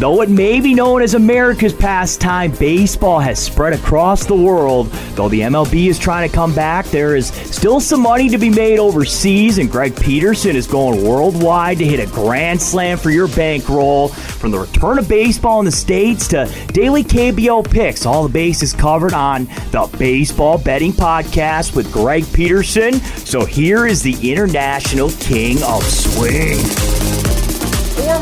Though it may be known as America's pastime, baseball has spread across the world. Though the MLB is trying to come back, there is still some money to be made overseas, and Greg Peterson is going worldwide to hit a grand slam for your bankroll. From the return of baseball in the States to daily KBO picks, all the bases covered on the Baseball Betting Podcast with Greg Peterson. So here is the International King of Swing.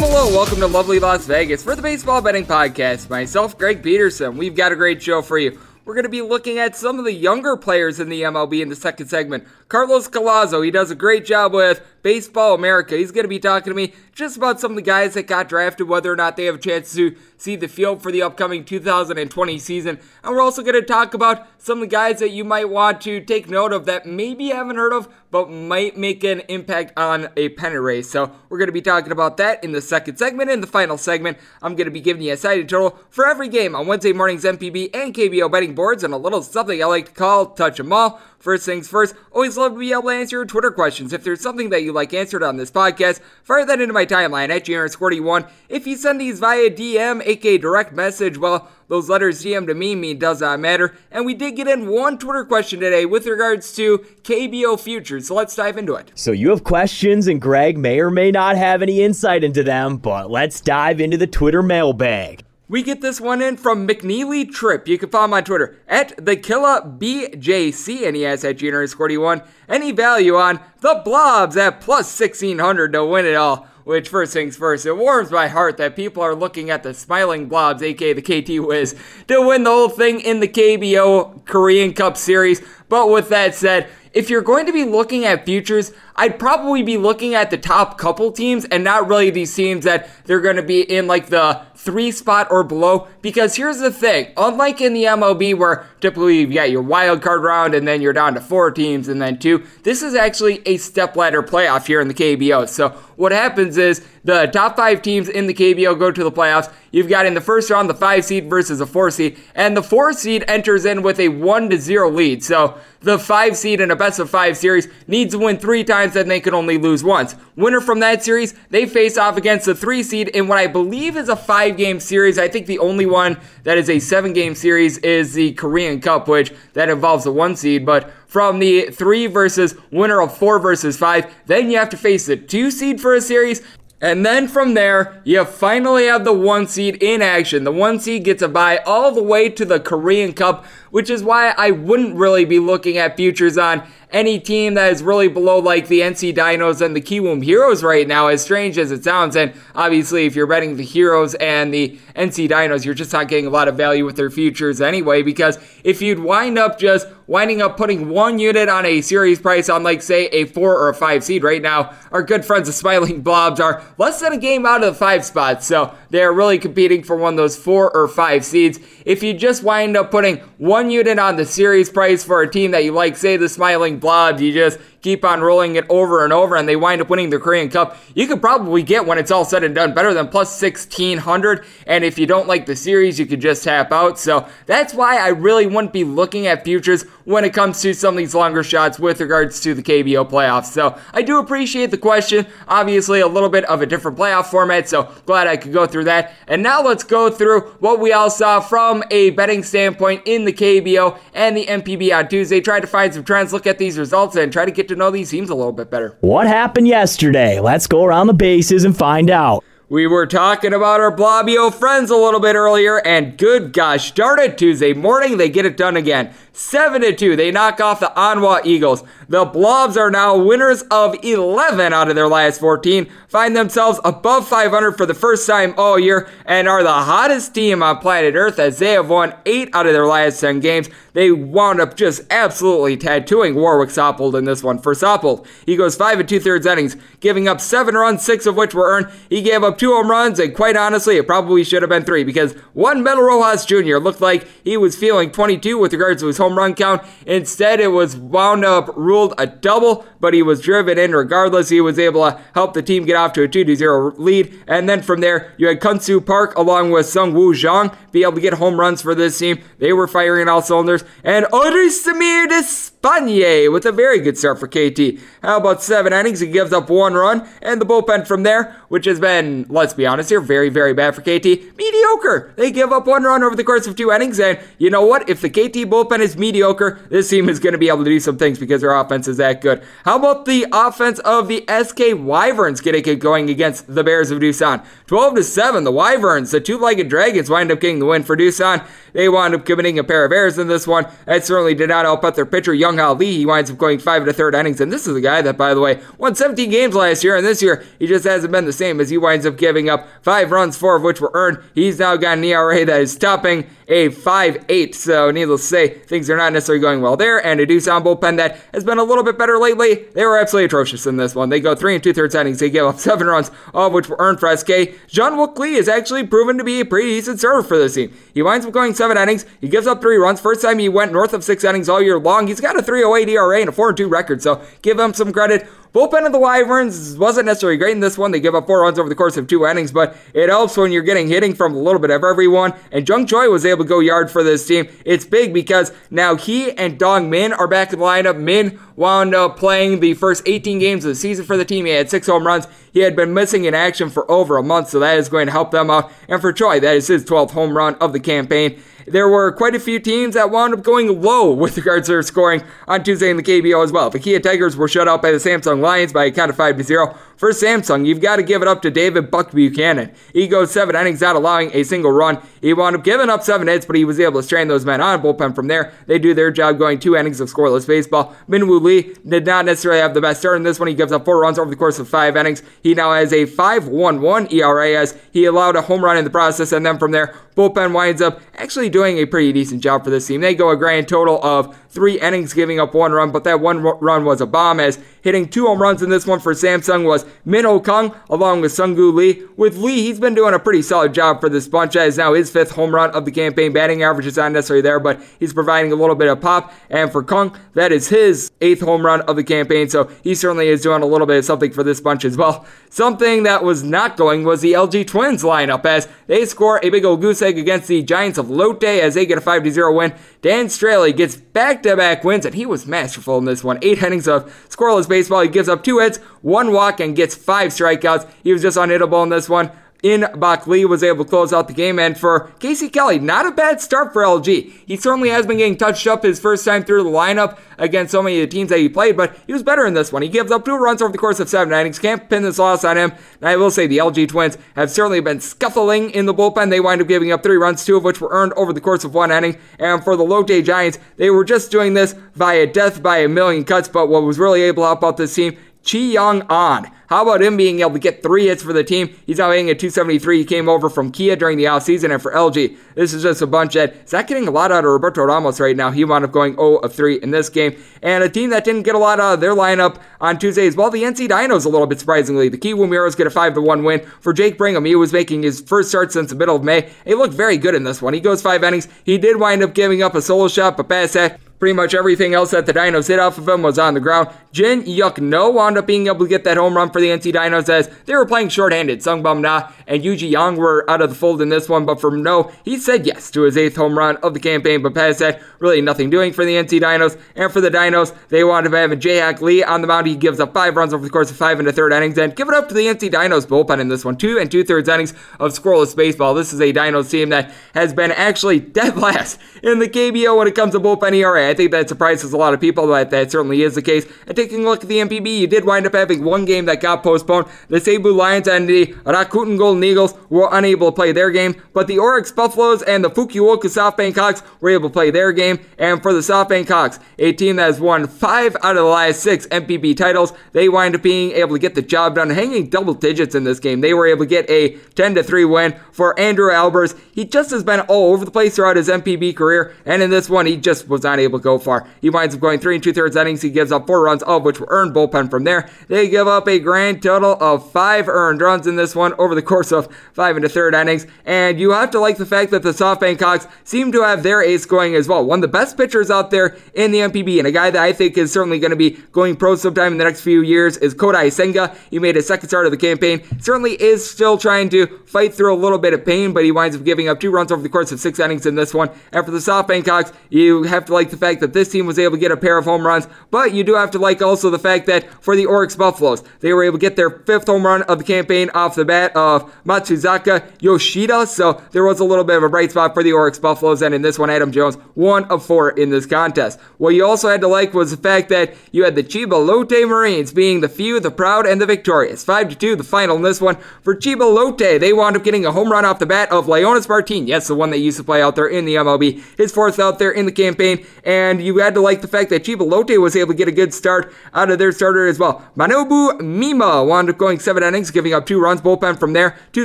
Hello, welcome to lovely Las Vegas for the Baseball Betting Podcast. Myself, Greg Peterson. We've got a great show for you. We're going to be looking at some of the younger players in the MLB in the second segment. Carlos Collazo, he does a great job with Baseball America. He's going to be talking to me just about some of the guys that got drafted, whether or not they have a chance to see the field for the upcoming 2020 season. And we're also going to talk about some of the guys that you might want to take note of that maybe you haven't heard of, but might make an impact on a pennant race. So we're going to be talking about that in the second segment. In the final segment, I'm going to be giving you a sided total for every game on Wednesday morning's NPB and KBO betting boards and a little something I like to call touch 'em all. First things first, always love to be able to answer your Twitter questions. If there's something that you like answered on this podcast, fire that into my timeline at JRS41. If you send these via DM, aka direct message, well, those letters DM to me mean does not matter. And we did get in one Twitter question today with regards to KBO futures, so let's dive into it. So you have questions, and Greg may or may not have any insight into them, but let's dive into the Twitter mailbag. We get this one in from McNeely Trip. You can follow him on Twitter at the Killa BJC, and he has at Junior 41. Any value on the Blobs at plus 1600 to win it all. Which, first things first, it warms my heart that people are looking at the Smiling Blobs, aka the KT Wiz, to win the whole thing in the KBO Korean Cup Series. But with that said, if you're going to be looking at futures, I'd probably be looking at the top couple teams and not really these teams that they're going to be in like the three spot or below. Because here's the thing unlike in the MLB, where typically you've got your wild card round and then you're down to four teams and then two, this is actually a step ladder playoff here in the KBO. So what happens is the top five teams in the KBO go to the playoffs. You've got in the first round the five seed versus a four seed, and the four seed enters in with a one to zero lead. So the five seed in a best of five series needs to win three times and they can only lose once. Winner from that series, they face off against the three seed in what I believe is a five game series. I think the only one that is a seven game series is the Korean Cup, which that involves the one seed. But from the three versus winner of four versus five, then you have to face the two seed for a series. And then from there, you finally have the one seed in action. The one seed gets a bye all the way to the Korean Cup, which is why I wouldn't really be looking at futures on any team that is really below like the NC Dinos and the Kiwoom Heroes right now, as strange as it sounds. And obviously, if you're betting the Heroes and the NC Dinos, you're just not getting a lot of value with their futures anyway, because if you'd wind up just winding up putting one unit on a series price on, like, say, a four or a five seed right now, our good friends the Smiling Blobs are less than a game out of the five spots, so they're really competing for one of those four or five seeds. If you just wind up putting one unit on the series price for a team that you like, say the Smiling Blobs, you just keep on rolling it over and over and they wind up winning the Korean Cup, you could probably get when it's all said and done better than plus 1600. And if you don't like the series, you could just tap out. So that's why I really wouldn't be looking at futures when it comes to some of these longer shots with regards to the KBO playoffs. So I do appreciate the question. Obviously, a little bit of a different playoff format, so glad I could go through that. And now let's go through what we all saw from a betting standpoint in the KBO and the NPB on Tuesday. Try to find some trends, look at these results, and try to get to know these teams a little bit better. What happened yesterday? Let's go around the bases and find out. We were talking about our Blobio friends a little bit earlier, and good gosh, darn it, Tuesday morning, they get it done again. 7 to 2. They knock off the Hanwha Eagles. The Blobs are now winners of 11 out of their last 14, find themselves above 500 for the first time all year, and are the hottest team on planet Earth as they have won 8 out of their last 10 games. They wound up just absolutely tattooing Warwick Saupold in this one. For Saupold, he goes 5 and 2 thirds innings, giving up 7 runs, 6 of which were earned. He gave up 2 home runs, and quite honestly, it probably should have been 3 because one Mel Rojas Jr. looked like he was feeling 22 with regards to his home run count. Instead, it was wound up ruled a double, but he was driven in regardless. He was able to help the team get off to a 2 0 lead. And then from there, you had Kyung-Soo Park along with Sung Woo Jung be able to get home runs for this team. They were firing all cylinders. And Odrisamir Despaigne with a very good start for KT. How about seven innings? He gives up one run. And the bullpen from there, which has been, let's be honest here, very, very bad for KT. Mediocre. They give up one run over the course of two innings. And you know what? If the KT bullpen is mediocre, this team is going to be able to do some things because their offense is that good. How about the offense of the SK Wyverns getting it going against the Bears of Doosan? 12 to 7. The Wyverns, the two legged dragons, wind up getting the win for Doosan. They wound up committing a pair of errors in this one. That certainly did not help out their pitcher, Young Lee. He winds up going five a third innings. And this is a guy that, by the way, won 17 games last year. And this year, he just hasn't been the same as he winds up giving up five runs, four of which were earned. He's now got an ERA that is topping a 5 8. So, needless to say, things are not necessarily going well there. And a Doosan bullpen that has been a little bit better lately. They were absolutely atrocious in this one. They go three and two thirds innings. They give up seven runs, all of which were earned for SK. Jean Wook is actually proven to be a pretty decent server for this team. He winds up going seven innings. He gives up three runs. First time he went north of six innings all year long. He's got a 308 ERA and a 4 2 record. So, give him some credit. Bullpen of the Wyverns wasn't necessarily great in this one. They give up four runs over the course of two innings, but it helps when you're getting hitting from a little bit of everyone. And Jung Choi was able to go yard for this team. It's big because now he and Dong Min are back in the lineup. Min wound up playing the first 18 games of the season for the team. He had six home runs. He had been missing in action for over a month, so that is going to help them out. And for Choi, that is his 12th home run of the campaign. There were quite a few teams that wound up going low with regards to their scoring on Tuesday in the KBO as well. The Kia Tigers were shut out by the Samsung Lions by a count of 5 to 0. For Samsung, you've got to give it up to David Buck Buchanan. He goes seven innings out, allowing a single run. He wound up giving up seven hits, but he was able to strain those men on bullpen from there. They do their job going two innings of scoreless baseball. Minwoo Lee did not necessarily have the best start in this one. He gives up four runs over the course of five innings. He now has a 5.11 ERA as he allowed a home run in the process, and then from there, bullpen winds up actually doing a pretty decent job for this team. They go a grand total of three innings, giving up one run, but that one run was a bomb as hitting two home runs in this one for Samsung was Min Ho Kung along with Sunggu Lee. With Lee, he's been doing a pretty solid job for this bunch. as now his fifth home run of the campaign. Batting average is not necessarily there, but he's providing a little bit of pop. And for Kung, that is his eighth home run of the campaign, so he certainly is doing a little bit of something for this bunch as well. Something that was not going was the LG Twins lineup as they score a big old goose egg against the Giants of Lotte as they get a 5 0 win. Dan Straily gets back to back wins, and he was masterful in this one. Eight innings of scoreless baseball. He gives up two hits, one walk, and gets five strikeouts. He was just unhittable in this one. In Lee was able to close out the game. And for Casey Kelly, not a bad start for LG. He certainly has been getting touched up his first time through the lineup against so many of the teams that he played, but he was better in this one. He gives up two runs over the course of seven innings. Can't pin this loss on him. And I will say the LG Twins have certainly been scuffling in the bullpen. They wind up giving up three runs, two of which were earned over the course of one inning. And for the Lotte Giants, they were just doing this via death by a million cuts. But what was really able to help out this team Chi Young An. How about him being able to get three hits for the team? He's now hitting at 273. He came over from Kia during the offseason. And for LG, this is just a bunch that is not getting a lot out of Roberto Ramos right now. He wound up going 0 of 3 in this game. And a team that didn't get a lot out of their lineup on Tuesday as well, the NC Dinos a little bit surprisingly. The Kiwoom Heroes get a 5 to 1 win. For Jake Brigham, he was making his first start since the middle of May. He looked very good in this one. He goes five innings. He did wind up giving up a solo shot, but pass that Pretty much everything else that the Dinos hit off of him was on the ground. Jin Yuk No wound up being able to get that home run for the NC Dinos as they were playing shorthanded. Sung Bum Na and Yuji Yang were out of the fold in this one, but for No, he said yes to his eighth home run of the campaign, but past that, really nothing doing for the NC Dinos. And for the Dinos, they wound up having Jae Hak Lee on the mound. He gives up five runs over the course of five and a third innings, and give it up to the NC Dinos bullpen in this one. Two and two thirds innings of scoreless baseball. This is a Dinos team that has been actually dead last in the KBO when it comes to bullpen ERA. I think that surprises a lot of people, but that certainly is the case. And taking a look at the NPB, you did wind up having one game that got postponed. The Seibu Lions and the Rakuten Golden Eagles were unable to play their game, but the Orix Buffaloes and the Fukuoka SoftBank Hawks were able to play their game. And for the SoftBank Hawks, a team that has won five out of the last six NPB titles, they wind up being able to get the job done, hanging double digits in this game. They were able to get a 10 to 3 win for Andrew Albers. He just has been all over the place throughout his NPB career, and in this one, he just was not able to go far. He winds up going three and two thirds innings. He gives up four runs, all of which were earned bullpen from there. They give up a grand total of five earned runs in this one over the course of five and a third innings. And you have to like the fact that the SoftBank Hawks seem to have their ace going as well. One of the best pitchers out there in the NPB, and a guy that I think is certainly going to be going pro sometime in the next few years is Kodai Senga. He made his second start of the campaign. Certainly is still trying to fight through a little bit of pain, but he winds up giving up two runs over the course of six innings in this one. And for the SoftBank Hawks, you have to like the fact that this team was able to get a pair of home runs, but you do have to like also the fact that for the Orix Buffaloes, they were able to get their fifth home run of the campaign off the bat of Masataka Yoshida. So there was a little bit of a bright spot for the Orix Buffaloes, and in this one, Adam Jones, one of four in this contest. What you also had to like was the fact that you had the Chiba Lotte Marines being the few, the proud, and the victorious. 5 to 2, the final in this one. For Chiba Lotte, they wound up getting a home run off the bat of Leonys Martin. Yes, the one that used to play out there in the MLB. His fourth out there in the campaign, and you had to like the fact that Chiba Lotte was able to get a good start out of their starter as well. Manabu Mima wound up going seven innings, giving up two runs, bullpen from there, two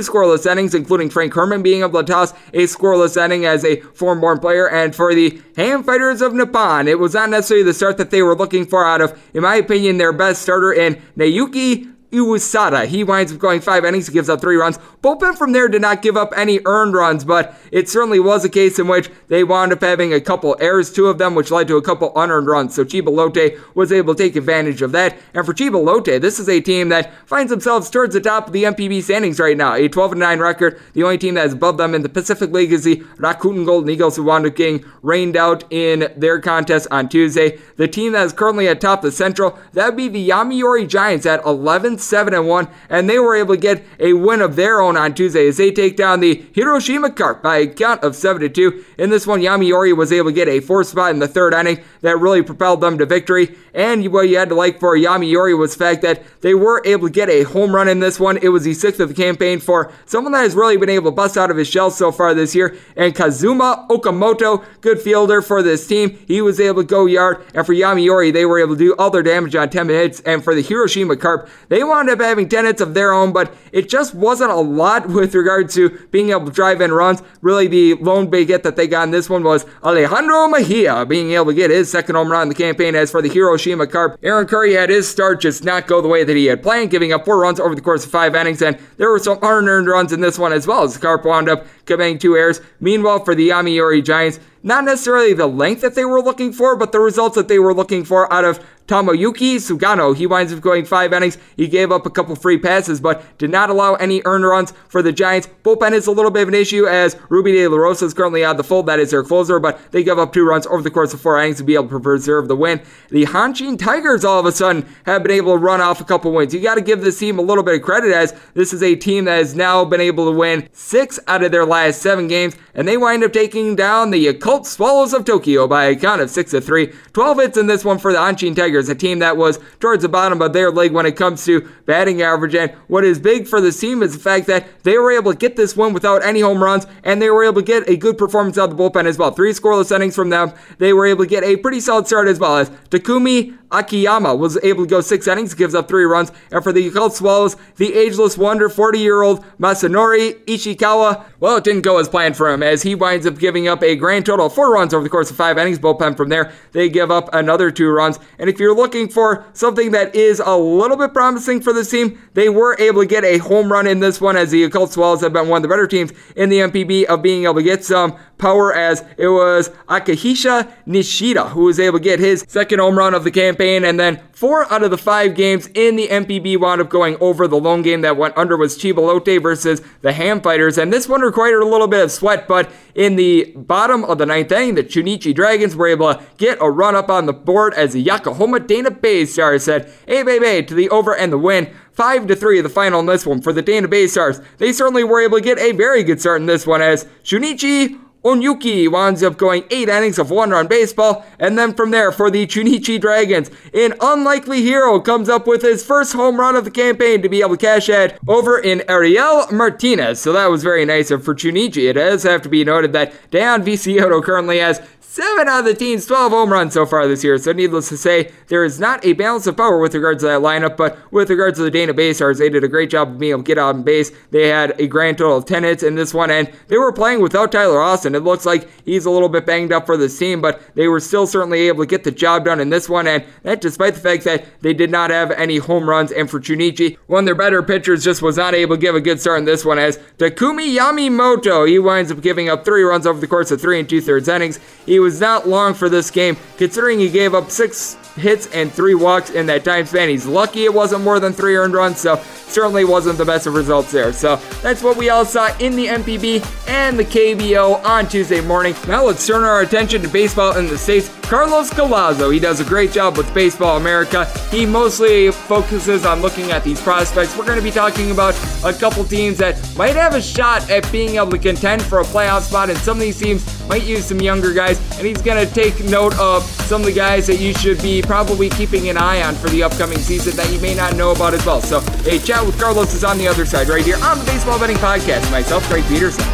scoreless innings, including Frank Herrmann being able to toss a scoreless inning as a foreign-born player. And for the Ham Fighters of Nippon, it was not necessarily the start that they were looking for out of, in my opinion, their best starter in Naoki Uwasawa. He winds up going five innings, He gives up three runs. Bullpen from there did not give up any earned runs, but it certainly was a case in which they wound up having a couple errors, two of them, which led to a couple unearned runs. So Chiba Lotte was able to take advantage of that. And for Chiba Lotte, this is a team that finds themselves towards the top of the NPB standings right now. A 12 9 record. The only team that is above them in the Pacific League is the Rakuten Golden Eagles, who wound up getting rained out in their contest on Tuesday. The team that is currently atop the Central, that would be the Yomiuri Giants at 11 7 and 1, and they were able to get a win of their own on Tuesday as they take down the Hiroshima Carp by a count of 7 to 2. In this one, Yomiuri was able to get a fourth spot in the third inning that really propelled them to victory. And what you had to like for Yomiuri was the fact that they were able to get a home run in this one. It was the sixth of the campaign for someone that has really been able to bust out of his shell so far this year. And Kazuma Okamoto, good fielder for this team, he was able to go yard. And for Yomiuri, they were able to do all their damage on 10 hits. And for the Hiroshima Carp, they wound up having 10 hits of their own, but it just wasn't a lot with regard to being able to drive in runs. Really, the lone big hit that they got in this one was Alejandro Mejia being able to get his second home run in the campaign. As for the Hiroshima Carp, Aaron Curry had his start just not go the way that he had planned, giving up four runs over the course of five innings, and there were some unearned runs in this one as well as the Carp wound up committing two errors. Meanwhile, for the Yomiuri Giants, not necessarily the length that they were looking for, but the results that they were looking for out of Tomoyuki Sugano, he winds up going five innings. He gave up a couple free passes, but did not allow any earned runs for the Giants. Bullpen is a little bit of an issue as Ruby De La Rosa is currently out of the fold. That is their closer, but they give up two runs over the course of four innings to be able to preserve the win. The Hanshin Tigers all of a sudden have been able to run off a couple wins. You got to give this team a little bit of credit as this is a team that has now been able to win six out of their last seven games, and they wind up taking down the Yakult Swallows of Tokyo by a count of six to three. 12 hits in this one for the Hanshin Tigers. A team that was towards the bottom of their league when it comes to batting average. And what is big for this team is the fact that they were able to get this win without any home runs, and they were able to get a good performance out of the bullpen as well. Three scoreless innings from them. They were able to get a pretty solid start as well as Takumi Akiyama was able to go six innings, gives up three runs. And for the Yakult Swallows, the ageless wonder, 40 year old Masanori Ishikawa, well, it didn't go as planned for him as he winds up giving up a grand total of four runs over the course of five innings. Bullpen from there, they give up another two runs. And if you're looking for something that is a little bit promising for this team, they were able to get a home run in this one as the Yakult Swallows have been one of the better teams in the NPB of being able to get some power as it was Akahisha Nishida who was able to get his second home run of the campaign. And then four out of the five games in the NPB wound up going over. The lone game that went under was Chiba Lotte versus the Ham Fighters. And this one required a little bit of sweat, but in the bottom of the ninth inning, the Chunichi Dragons were able to get a run up on the board as the Yokohama DeNA BayStars said, hey, baby, to the over and the win. 5 to 3 the final in this one for the DeNA BayStars. They certainly were able to get a very good start in this one as Shunichi Onyuki winds up going eight innings of one run baseball, and then from there for the Chunichi Dragons, an unlikely hero comes up with his first home run of the campaign to be able to cash out over in Ariel Martinez. So that was very nice of for Chunichi. It does have to be noted that Dayan Viciedo currently has Seven out of the team's 12 home runs so far this year. So, needless to say, there is not a balance of power with regards to that lineup. But with regards to the DeNA BayStars, they did a great job of being able to get out on base. They had a grand total of 10 hits in this one, and they were playing without Tyler Austin. It looks like he's a little bit banged up for this team, but they were still certainly able to get the job done in this one. And that despite the fact that they did not have any home runs. And for Chunichi, one of their better pitchers just was not able to give a good start in this one as Takumi Yamamoto, he winds up giving up three runs over the course of three and two thirds innings. He was not long for this game, considering he gave up six hits and three walks in that time span. He's lucky it wasn't more than three earned runs, so certainly wasn't the best of results there. So that's what we all saw in the NPB and the KBO on Tuesday morning. Now let's turn our attention to baseball in the States. Carlos Collazo, he does a great job with Baseball America. He mostly focuses on looking at these prospects. We're going to be talking about a couple teams that might have a shot at being able to contend for a playoff spot, and some of these teams might use some younger guys, and he's going to take note of some of the guys that you should be probably keeping an eye on for the upcoming season that you may not know about as well. So, a chat with Carlos is on the other side right here on the Baseball Betting Podcast. Myself, Greg Peterson.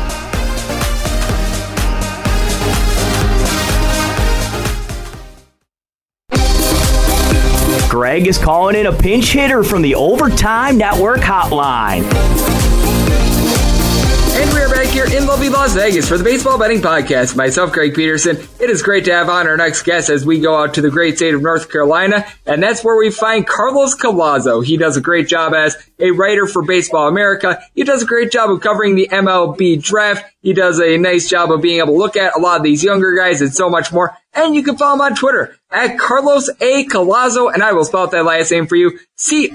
Greg is calling in a pinch hitter from the Overtime Network hotline. And we are back here in lovely Las Vegas for the Baseball Betting Podcast. Myself, Greg Peterson. It is great to have on our next guest as we go out to the great state of North Carolina, and that's where we find Carlos Collazo. He does a great job as a writer for Baseball America. He does a great job of covering the MLB draft. He does a nice job of being able to look at a lot of these younger guys and so much more. And you can follow him on Twitter at Carlos A. Collazo, and I will spell out that last name for you. C-O-L-L-A-Z-O,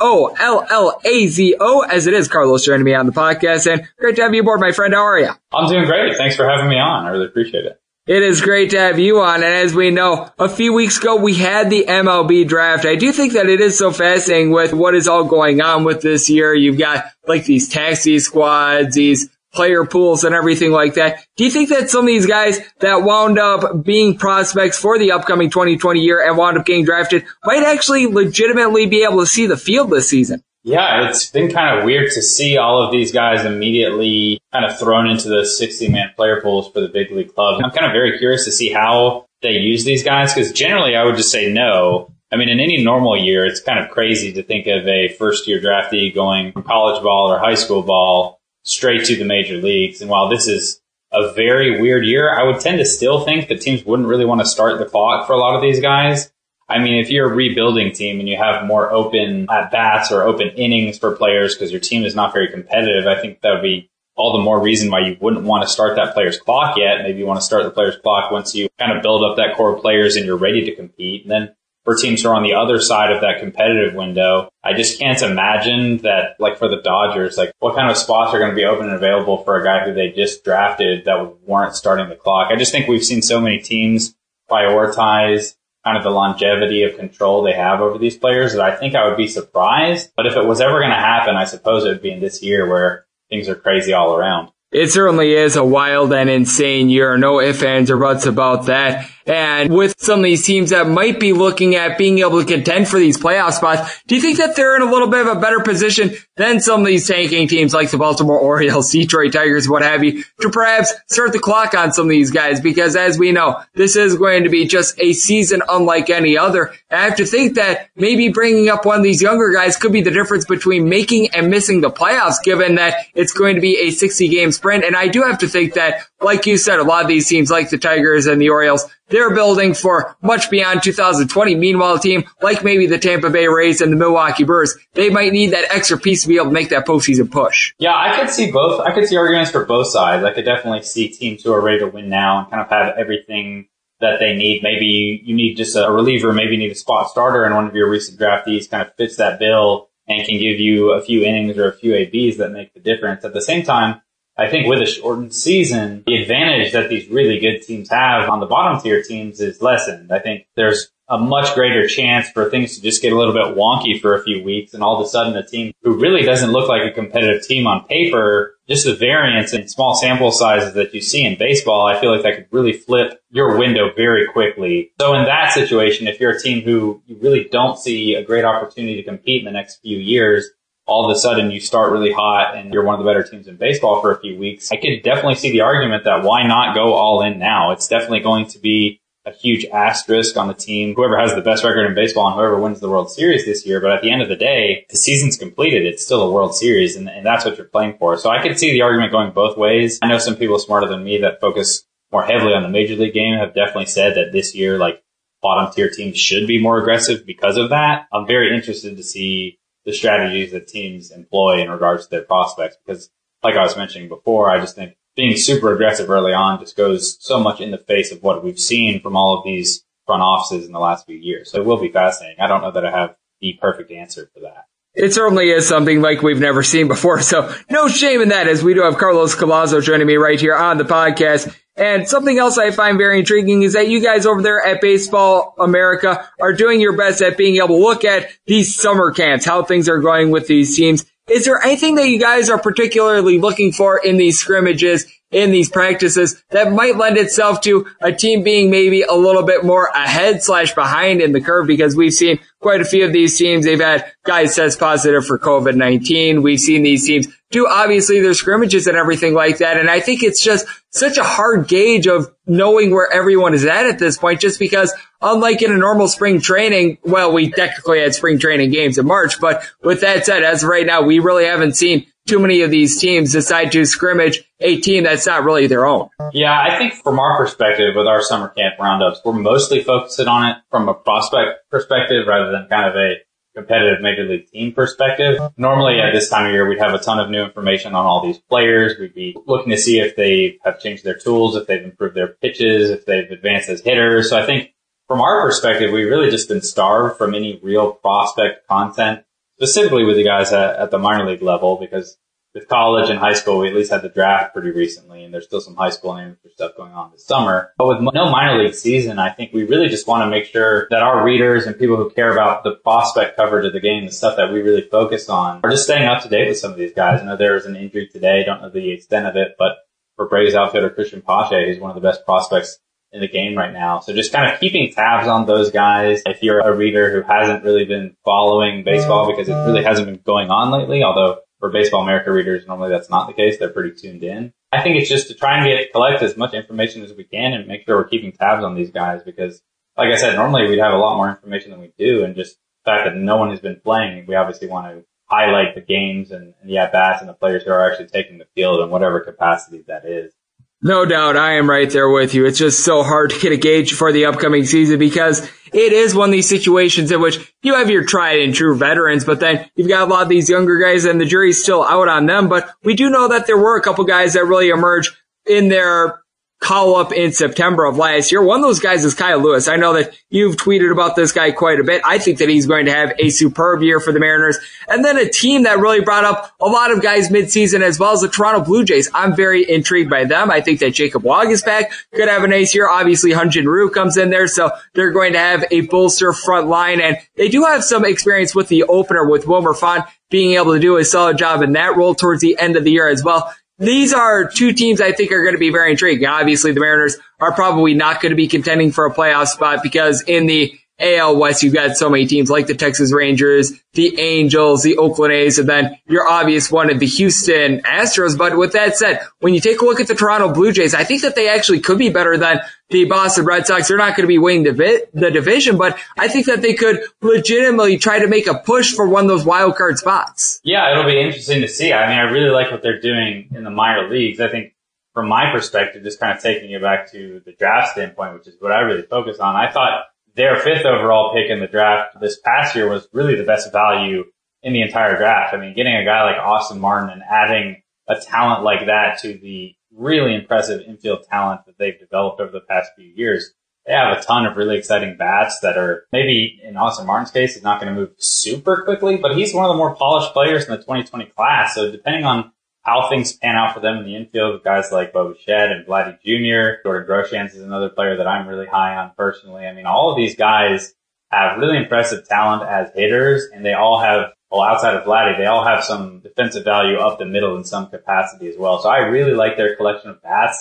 as it is Carlos joining me on the podcast. And great to have you aboard, my friend. How are you? I'm doing great. Thanks for having me on. I really appreciate it. It is great to have you on. And as we know, a few weeks ago, we had the MLB draft. I do think that it is so fascinating with what is all going on with this year. You've got like these taxi squads, these player pools and everything like that. Do you think that some of these guys that wound up being prospects for the upcoming 2020 year and wound up getting drafted might actually legitimately be able to see the field this season? Yeah, it's been kind of weird to see all of these guys immediately kind of thrown into the 60 man player pools for the big league clubs. I'm kind of very curious to see how they use these guys because generally I would just say no. I mean, in any normal year, it's kind of crazy to think of a first year draftee going from college ball or high school ball straight to the major leagues. And while this is a very weird year, I would tend to still think that teams wouldn't really want to start the clock for a lot of these guys. I mean, if you're a rebuilding team and you have more open at bats or open innings for players because your team is not very competitive, I think that would be all the more reason why you wouldn't want to start that player's clock yet. Maybe you want to start the player's clock once you kind of build up that core of players and you're ready to compete. And then for teams who are on the other side of that competitive window, I just can't imagine that, like for the Dodgers, like what kind of spots are going to be open and available for a guy who they just drafted that warrant starting the clock. I just think we've seen so many teams prioritize kind of the longevity of control they have over these players that I think I would be surprised. But if it was ever going to happen, I suppose it would be in this year where things are crazy all around. It certainly is a wild and insane year. No ifs, ands, or buts about that. And with some of these teams that might be looking at being able to contend for these playoff spots, do you think that they're in a little bit of a better position than some of these tanking teams like the Baltimore Orioles, Detroit Tigers, what have you, to perhaps start the clock on some of these guys? Because as we know, this is going to be just a season unlike any other. I have to think that maybe bringing up one of these younger guys could be the difference between making and missing the playoffs, given that it's going to be a 60 game sprint. And I do have to think that, like you said, a lot of these teams like the Tigers and the Orioles, they're building for much beyond 2020. Meanwhile, a team like maybe the Tampa Bay Rays and the Milwaukee Brewers, they might need that extra piece to be able to make that postseason push. Yeah, I could see both. I could see arguments for both sides. I could definitely see teams who are ready to win now and kind of have everything that they need. Maybe you need just a reliever, maybe you need a spot starter, and one of your recent draftees kind of fits that bill and can give you a few innings or a few ABs that make the difference. At the same time, I think with a shortened season, the advantage that these really good teams have on the bottom tier teams is lessened. I think there's a much greater chance for things to just get a little bit wonky for a few weeks and all of a sudden a team who really doesn't look like a competitive team on paper, just the variance and small sample sizes that you see in baseball, I feel like that could really flip your window very quickly. So in that situation, if you're a team who you really don't see a great opportunity to compete in the next few years, all of a sudden you start really hot and you're one of the better teams in baseball for a few weeks. I could definitely see the argument that why not go all in now? It's definitely going to be a huge asterisk on the team, whoever has the best record in baseball and whoever wins the World Series this year. But at the end of the day, the season's completed. It's still a World Series and, and that's what you're playing for. So I could see the argument going both ways. I know some people smarter than me that focus more heavily on the major league game have definitely said that this year, like bottom tier teams should be more aggressive because of that. I'm very interested to see the strategies that teams employ in regards to their prospects. Because like I was mentioning before, I just think being super aggressive early on just goes so much in the face of what we've seen from all of these front offices in the last few years. So it will be fascinating. I don't know that I have the perfect answer for that. It certainly is something like we've never seen before. So no shame in that as we do have Carlos Collazo joining me right here on the podcast. And something else I find very intriguing is that you guys over there at Baseball America are doing your best at being able to look at these summer camps, how things are going with these teams. Is there anything that you guys are particularly looking for in these scrimmages, in these practices that might lend itself to a team being maybe a little bit more ahead slash behind in the curve? Because we've seen quite a few of these teams, they've had guys test positive for COVID-19. We've seen these teams do obviously their scrimmages and everything like that. And I think it's just such a hard gauge of knowing where everyone is at at this point, just because unlike in a normal spring training, well, we technically had spring training games in March, but with that said, as of right now, we really haven't seen too many of these teams decide to scrimmage a team that's not really their own. Yeah, I think from our perspective with our summer camp roundups, we're mostly focusing on it from a prospect perspective rather than kind of a competitive major league team perspective. Normally at this time of year, we'd have a ton of new information on all these players. We'd be looking to see if they have changed their tools, if they've improved their pitches, if they've advanced as hitters. So I think from our perspective, we've really just been starved from any real prospect content, specifically with the guys at, at the minor league level, because with college and high school, we at least had the draft pretty recently, and there's still some high school and amateur stuff going on this summer. But with no minor league season, I think we really just want to make sure that our readers and people who care about the prospect coverage of the game, the stuff that we really focus on, are just staying up to date with some of these guys. I know there was an injury today, don't know the extent of it, but for Braves outfitter Cristian Pache, he's one of the best prospects in the game right now. So just kind of keeping tabs on those guys. If you're a reader who hasn't really been following baseball because it really hasn't been going on lately, although for Baseball America readers, normally that's not the case. They're pretty tuned in. I think it's just to try and get collect as much information as we can and make sure we're keeping tabs on these guys because, like I said, normally we'd have a lot more information than we do, and just the fact that no one has been playing, we obviously want to highlight the games and, and the at bats and the players who are actually taking the field in whatever capacity that is. No doubt, I am right there with you. It's just so hard to get a gauge for the upcoming season because it is one of these situations in which you have your tried and true veterans, but then you've got a lot of these younger guys and the jury's still out on them. But we do know that there were a couple guys that really emerged in their call up in September of last year. One of those guys is Kyle Lewis. I know that you've tweeted about this guy quite a bit. I think that he's going to have a superb year for the Mariners. And then a team that really brought up a lot of guys midseason as well as the Toronto Blue Jays. I'm very intrigued by them. I think that Jacob Waguespack. Could have an ace year. Obviously, Hyun Jin Ryu comes in there. So they're going to have a bolster front line. And they do have some experience with the opener with Wilmer Font being able to do a solid job in that role towards the end of the year as well these are two teams I think are going to be very intriguing. Obviously, the Mariners are probably not going to be contending for a playoff spot because in the AL West, you've got so many teams like the Texas Rangers, the Angels, the Oakland A's, and then your obvious one of the Houston Astros. But with that said, when you take a look at the Toronto Blue Jays, I think that they actually could be better than the Boston Red Sox. They're not going to be winning the, the division, but I think that they could legitimately try to make a push for one of those wild card spots. Yeah, it'll be interesting to see. I mean, I really like what they're doing in the minor leagues. I think from my perspective, just kind of taking it back to the draft standpoint, which is what I really focus on, I thought their fifth overall pick in the draft this past year was really the best value in the entire draft. I mean, getting a guy like Austin Martin and adding a talent like that to the really impressive infield talent that they've developed over the past few years. They have a ton of really exciting bats that are maybe in Austin Martin's case, he's not going to move super quickly, but he's one of the more polished players in the 2020 class. So depending on how things pan out for them in the infield guys like Bo Bichette and Vladdy Jr. Jordan Groshans is another player that I'm really high on personally. I mean, all of these guys have really impressive talent as hitters and they all have, well, outside of Vladdy, they all have some defensive value up the middle in some capacity as well. So I really like their collection of bats.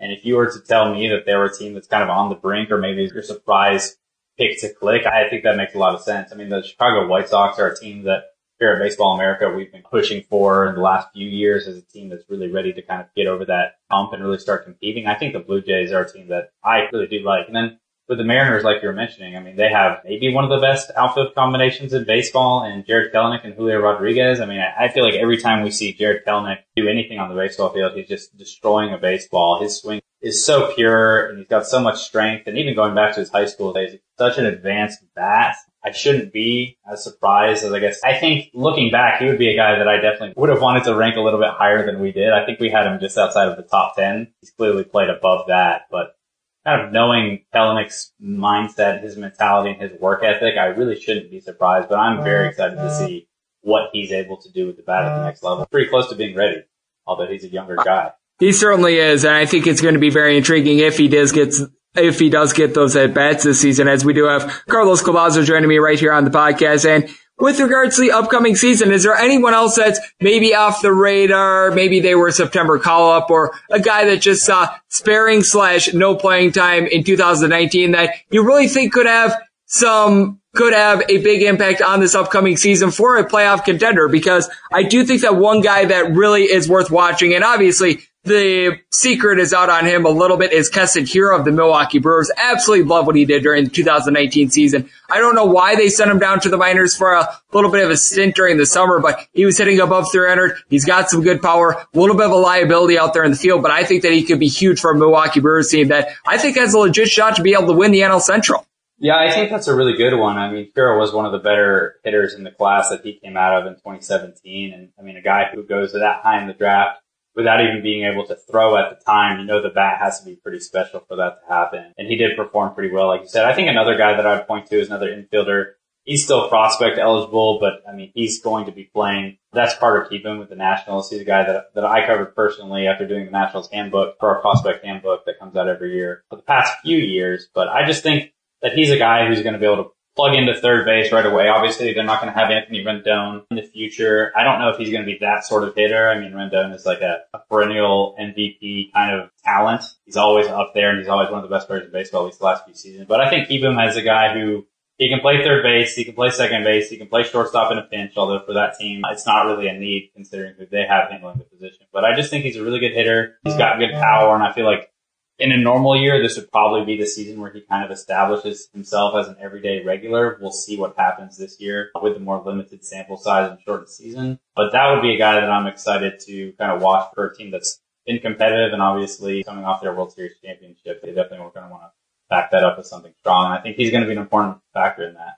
And if you were to tell me that they were a team that's kind of on the brink or maybe your surprise pick to click, I think that makes a lot of sense. I mean, the Chicago White Sox are a team that here at Baseball America we've been pushing for in the last few years as a team that's really ready to kind of get over that hump and really start competing. I think the Blue Jays are a team that I really do like. And then with the Mariners, like you were mentioning, I mean, they have maybe one of the best outfield combinations in baseball and Jarred Kelenic and Julio Rodriguez. I mean, I feel like every time we see Jarred Kelenic do anything on the baseball field, he's just destroying a baseball. His swing is so pure and he's got so much strength. And even going back to his high school days, such an advanced bat. I shouldn't be as surprised as I guess. I think looking back, he would be a guy that I definitely would have wanted to rank a little bit higher than we did. I think we had him just outside of the top 10. He's clearly played above that, but kind of knowing Kelenic's mindset, his mentality, and his work ethic, I really shouldn't be surprised, but I'm very uh, excited to see what he's able to do with the bat at the next level. Pretty close to being ready, although he's a younger guy. He certainly is, and I think it's going to be very intriguing if he does get if he does get those at bats this season, as we do have Carlos Collazo joining me right here on the podcast. And with regards to the upcoming season, is there anyone else that's maybe off the radar? Maybe they were September call up or a guy that just saw sparing slash no playing time in 2019 that you really think could have some could have a big impact on this upcoming season for a playoff contender because I do think that one guy that really is worth watching and obviously the secret is out on him a little bit is Keston Hiura of the Milwaukee Brewers. Absolutely love what he did during the 2019 season. I don't know why they sent him down to the minors for a little bit of a stint during the summer, but he was hitting above 300. He's got some good power, a little bit of a liability out there in the field, but I think that he could be huge for a Milwaukee Brewers team that I think has a legit shot to be able to win the NL Central. Yeah, I think that's a really good one. I mean, Hiura was one of the better hitters in the class that he came out of in 2017. And I mean, a guy who goes that high in the draft without even being able to throw at the time, you know the bat has to be pretty special for that to happen. And he did perform pretty well, like you said. I think another guy that I'd point to is another infielder. He's still prospect eligible, but I mean, he's going to be playing. That's Carter Kieboom with the Nationals. He's a guy that, that I covered personally after doing the Nationals handbook for our prospect handbook that comes out every year for the past few years. But I just think that he's a guy who's going to be able to plug into third base right away. Obviously, they're not going to have Anthony Rendon in the future. I don't know if he's going to be that sort of hitter. I mean, Rendon is like a, a, perennial MVP kind of talent. He's always up there and he's always one of the best players in baseball, at least the last few seasons. But I think Kieboom has a guy who he can play third base, he can play second base, he can play shortstop in a pinch, although for that team, it's not really a need considering who they have handling the position. But I just think he's a really good hitter. He's got good power and I feel like in a normal year, this would probably be the season where he kind of establishes himself as an everyday regular. We'll see what happens this year with the more limited sample size and shortened season. But that would be a guy that I'm excited to kind of watch for a team that's been competitive and obviously coming off their World Series championship, they definitely were going to want to back that up with something strong. And I think he's going to be an important factor in that.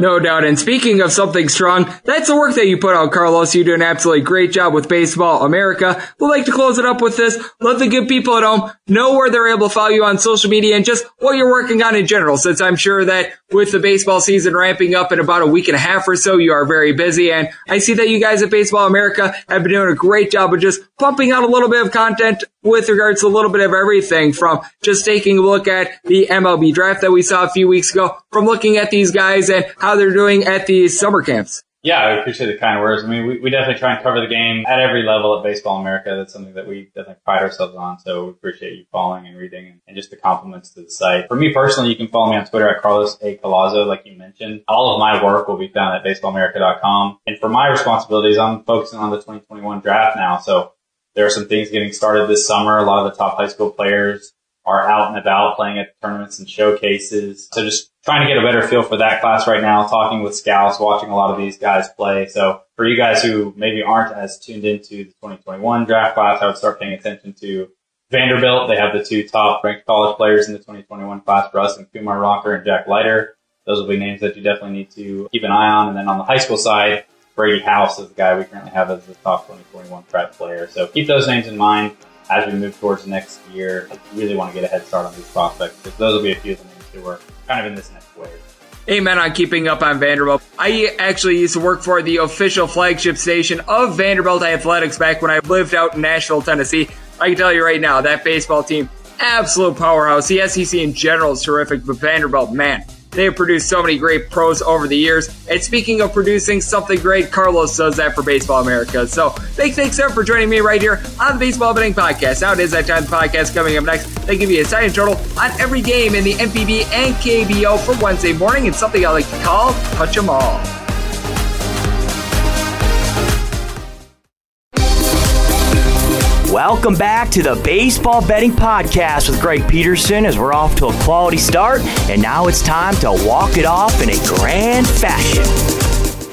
No doubt. And speaking of something strong, that's the work that you put out, Carlos. You do an absolutely great job with Baseball America. We'd like to close it up with this. Let the good people at home know where they're able to follow you on social media and just what you're working on in general, since I'm sure that with the baseball season ramping up in about a week and a half or so, you are very busy. And I see that you guys at Baseball America have been doing a great job of just pumping out a little bit of content with regards to a little bit of everything from just taking a look at the MLB draft that we saw a few weeks ago, from looking at these guys and how they're doing at these summer camps. Yeah, I appreciate the kind words. I mean, we, we definitely try and cover the game at every level at Baseball America. That's something that we definitely pride ourselves on. So we appreciate you following and reading and, and just the compliments to the site. For me personally, you can follow me on Twitter at Carlos A. Collazo, like you mentioned. All of my work will be found at baseballamerica.com. And for my responsibilities, I'm focusing on the 2021 draft now. So there are some things getting started this summer. A lot of the top high school players are out and about playing at tournaments and showcases. So just trying to get a better feel for that class right now, talking with scouts, watching a lot of these guys play. So for you guys who maybe aren't as tuned into the 2021 draft class, I would start paying attention to Vanderbilt. They have the two top ranked college players in the 2021 class, Russ and Kumar Rocker and Jack Leiter. Those will be names that you definitely need to keep an eye on. And then on the high school side, Brady House is the guy we currently have as the top 2021 prep player. So keep those names in mind as we move towards next year. I really want to get a head start on these prospects because those will be a few of the names who are kind of in this next wave. Amen on keeping up on Vanderbilt. I actually used to work for the official flagship station of Vanderbilt Athletics back when I lived out in Nashville, Tennessee. I can tell you right now, that baseball team, absolute powerhouse. The SEC in general is terrific, but Vanderbilt, man, they have produced so many great pros over the years. And speaking of producing something great, Carlos does that for Baseball America. So big thanks, sir, for joining me right here on the Baseball Betting Podcast. Now it is that time the podcast coming up next. They give you a signing total on every game in the NPB and KBO for Wednesday morning. It's something I like to call Touch 'em All. Welcome back to the Baseball Betting Podcast with Greg Peterson as we're off to a quality start, and now it's time to walk it off in a grand fashion.